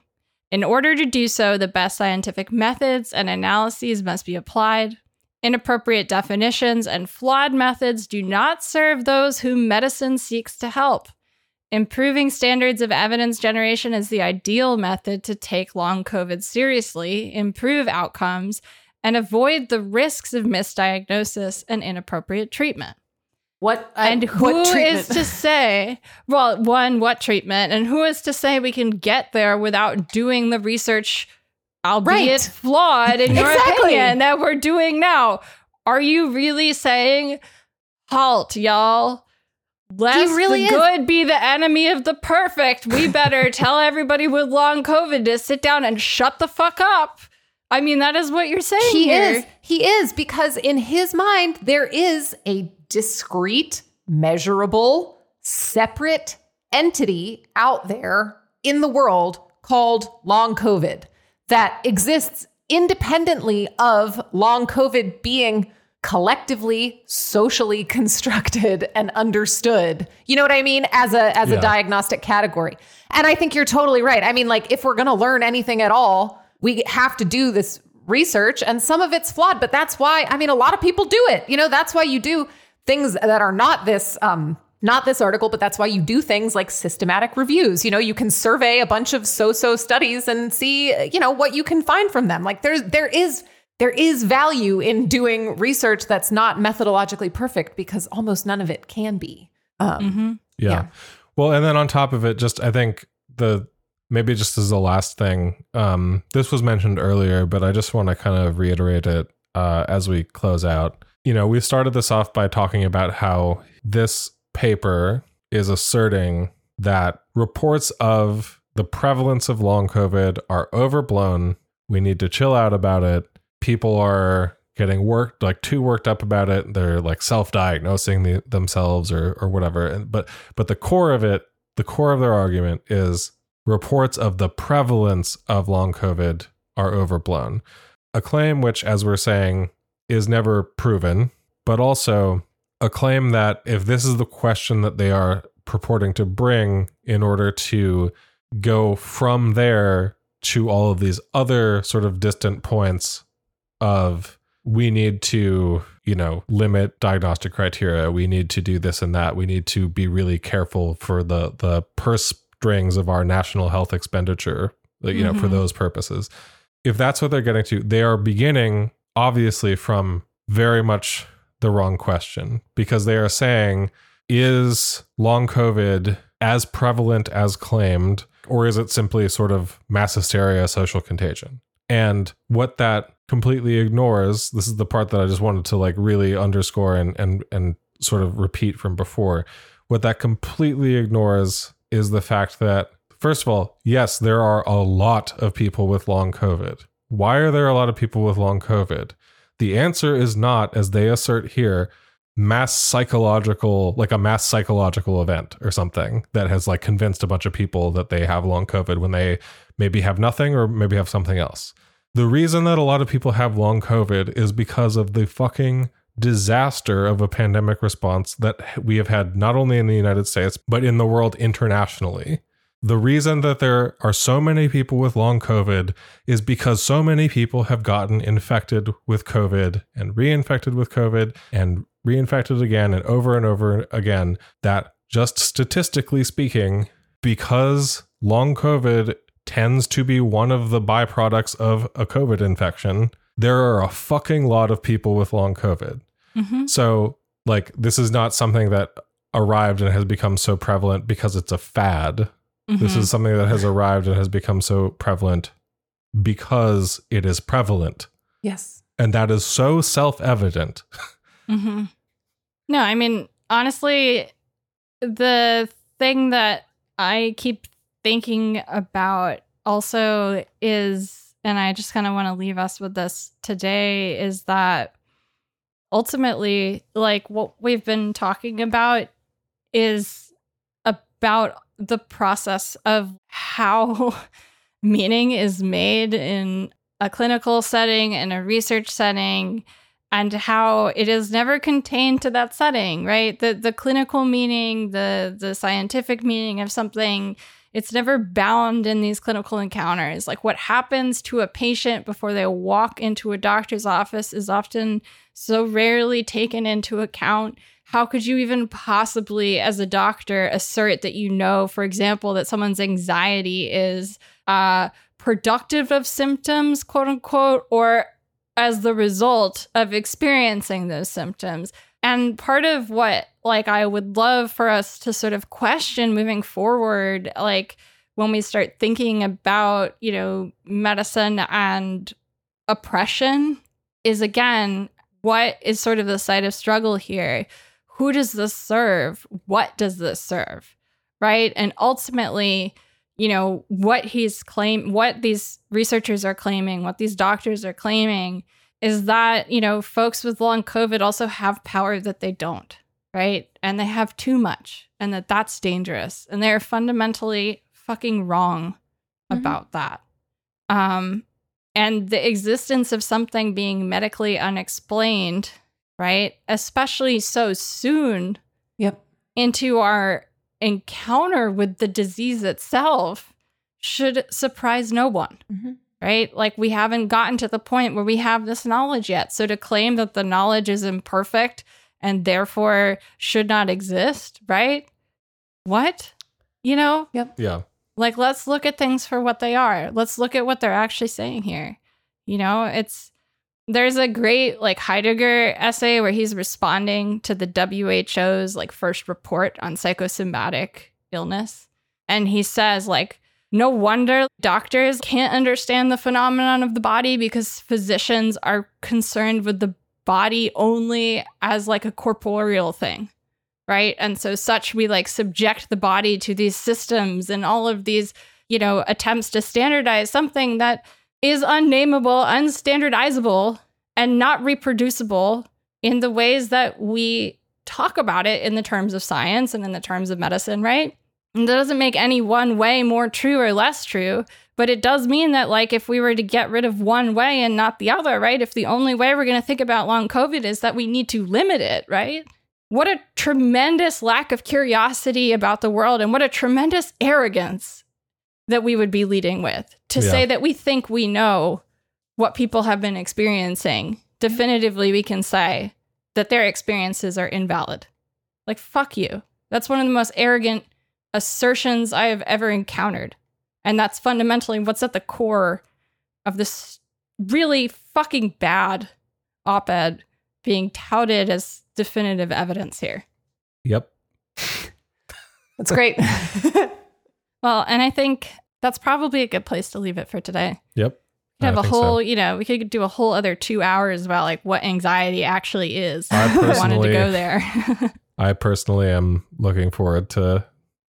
In order to do so, the best scientific methods and analyses must be applied. Inappropriate definitions and flawed methods do not serve those whom medicine seeks to help. Improving standards of evidence generation is the ideal method to take long COVID seriously, improve outcomes, and avoid the risks of misdiagnosis and inappropriate treatment. What And uh, who what is to say, well, one, what treatment? And who is to say we can get there without doing the research, albeit Right. flawed in your Exactly. opinion, that we're doing now? Are you really saying, halt, y'all? Lest really the is. good be the enemy of the perfect. We better tell everybody with long COVID to sit down and shut the fuck up. I mean, that is what you're saying he here. is. He is because in his mind there is a discrete, measurable, separate entity out there in the world called long COVID that exists independently of long COVID being collectively socially constructed and understood. You know what I mean as a as Yeah. a diagnostic category. And I think you're totally right. I mean like if we're going to learn anything at all, we have to do this research and some of it's flawed, but that's why I mean a lot of people do it. You know, that's why you do things that are not this um not this article, but that's why you do things like systematic reviews. You know, you can survey a bunch of so-so studies and see, you know, what you can find from them. Like there's there is there is value in doing research that's not methodologically perfect because almost none of it can be. Um, Yeah. Yeah. Well, and then on top of it, just I think the maybe just as the last thing, um, this was mentioned earlier, but I just want to kind of reiterate it uh, as we close out. You know, we started this off by talking about how this paper is asserting that reports of the prevalence of long COVID are overblown. We need to chill out about it. People are getting worked like too worked up about it. They're like self-diagnosing the, themselves or or whatever. And but but the core of it, the core of their argument is reports of the prevalence of long COVID are overblown. A claim which, as we're saying, is never proven, but also a claim that if this is the question that they are purporting to bring in order to go from there to all of these other sort of distant points of we need to you know limit diagnostic criteria we need to do this and that we need to be really careful for the the purse strings of our national health expenditure you know for Mhm. those purposes if that's what they're getting to they are beginning obviously from very much the wrong question because they are saying is long covid as prevalent as claimed or is it simply sort of mass hysteria social contagion? And what that completely ignores this is the part that i just wanted to like really underscore and and and sort of repeat from before. What that completely ignores is the fact that first of all yes there are a lot of people with long covid why are there a lot of people with long covid? The answer is not as they assert here mass psychological like a mass psychological event or something that has like convinced a bunch of people that they have long covid when they maybe have nothing or maybe have something else. The reason that a lot of people have long covid is because of the fucking disaster of a pandemic response that we have had not only in the United States but in the world internationally the reason that there are so many people with long COVID is because so many people have gotten infected with COVID and reinfected with COVID and reinfected again and over and over again. That just statistically speaking, because long COVID tends to be one of the byproducts of a COVID infection, there are a fucking lot of people with long COVID. Mhm. So, like, this is not something that arrived and has become so prevalent because it's a fad. This Mhm. is something that has arrived and has become so prevalent because it is prevalent. yes. And that is so self evident. hmm No, I mean, honestly, the thing that I keep thinking about also is, and I just kind of want to leave us with this today, is that ultimately, like what we've been talking about is about the process of how meaning is made in a clinical setting, in a research setting, and how it is never contained to that setting, right? The the clinical meaning, the the scientific meaning of something, it's never bound in these clinical encounters. Like what happens to a patient before they walk into a doctor's office is often so rarely taken into account. How could you even possibly, as a doctor, assert that you know, for example, that someone's anxiety is uh, productive of symptoms, quote unquote, or as the result of experiencing those symptoms. And part of what like I would love for us to sort of question moving forward like when we start thinking about, you know, medicine and oppression is again what is sort of the site of struggle here? Who does this serve? What does this serve? Right? And ultimately, you know, what he's claim what these researchers are claiming, what these doctors are claiming is that, you know, folks with long COVID also have power that they don't, right? And they have too much and that that's dangerous. And they're fundamentally fucking wrong Mhm. about that. Um, and the existence of something being medically unexplained, right? Especially so soon Yep. into our encounter with the disease itself should surprise no one Mhm. right? Like we haven't gotten to the point where we have this knowledge yet. So to claim that the knowledge is imperfect and therefore should not exist, right? What? You know, Yep. Yeah. like let's look at things for what they are. Let's look at what they're actually saying here. You know, it's there's a great like Heidegger essay where he's responding to the WHO's like first report on psychosomatic illness. And he says like no wonder doctors can't understand the phenomenon of the body because physicians are concerned with the body only as like a corporeal thing right and so such we like subject the body to these systems and all of these you know attempts to standardize something that is unnameable unstandardizable and not reproducible in the ways that we talk about it in the terms of science and in the terms of medicine right? And that doesn't make any one way more true or less true but it does mean that like if we were to get rid of one way and not the other right if the only way we're going to think about long covid is that we need to limit it right? What a tremendous lack of curiosity about the world and what a tremendous arrogance that we would be leading with to Yeah. say that we think we know what people have been experiencing definitively we can say that their experiences are invalid like fuck you that's one of the most arrogant assertions i have ever encountered and that's fundamentally what's at the core of this really fucking bad op-ed being touted as definitive evidence here Yep. That's great. well and i think that's probably a good place to leave it for today Yep. we could have I a think so. whole you know we could do a whole other two hours about like what anxiety actually is I wanted to go there I personally am looking forward to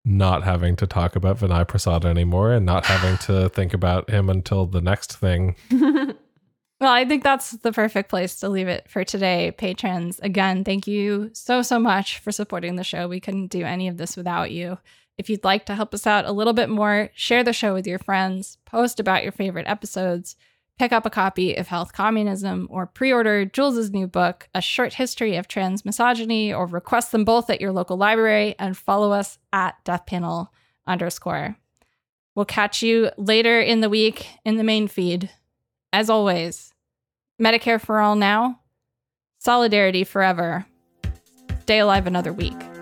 not having to talk about Vinay Prasad anymore and not having to think about him until the next thing. Well, I think that's the perfect place to leave it for today, patrons. Again, thank you so, so much for supporting the show. We couldn't do any of this without you. If you'd like to help us out a little bit more, share the show with your friends, post about your favorite episodes, pick up a copy of Health Communism, or pre order Jules's new book, A Short History of Trans Misogyny, or request them both at your local library and follow us at deathpanel underscore. We'll catch you later in the week in the main feed. As always, Medicare for all now, solidarity forever. Stay alive another week.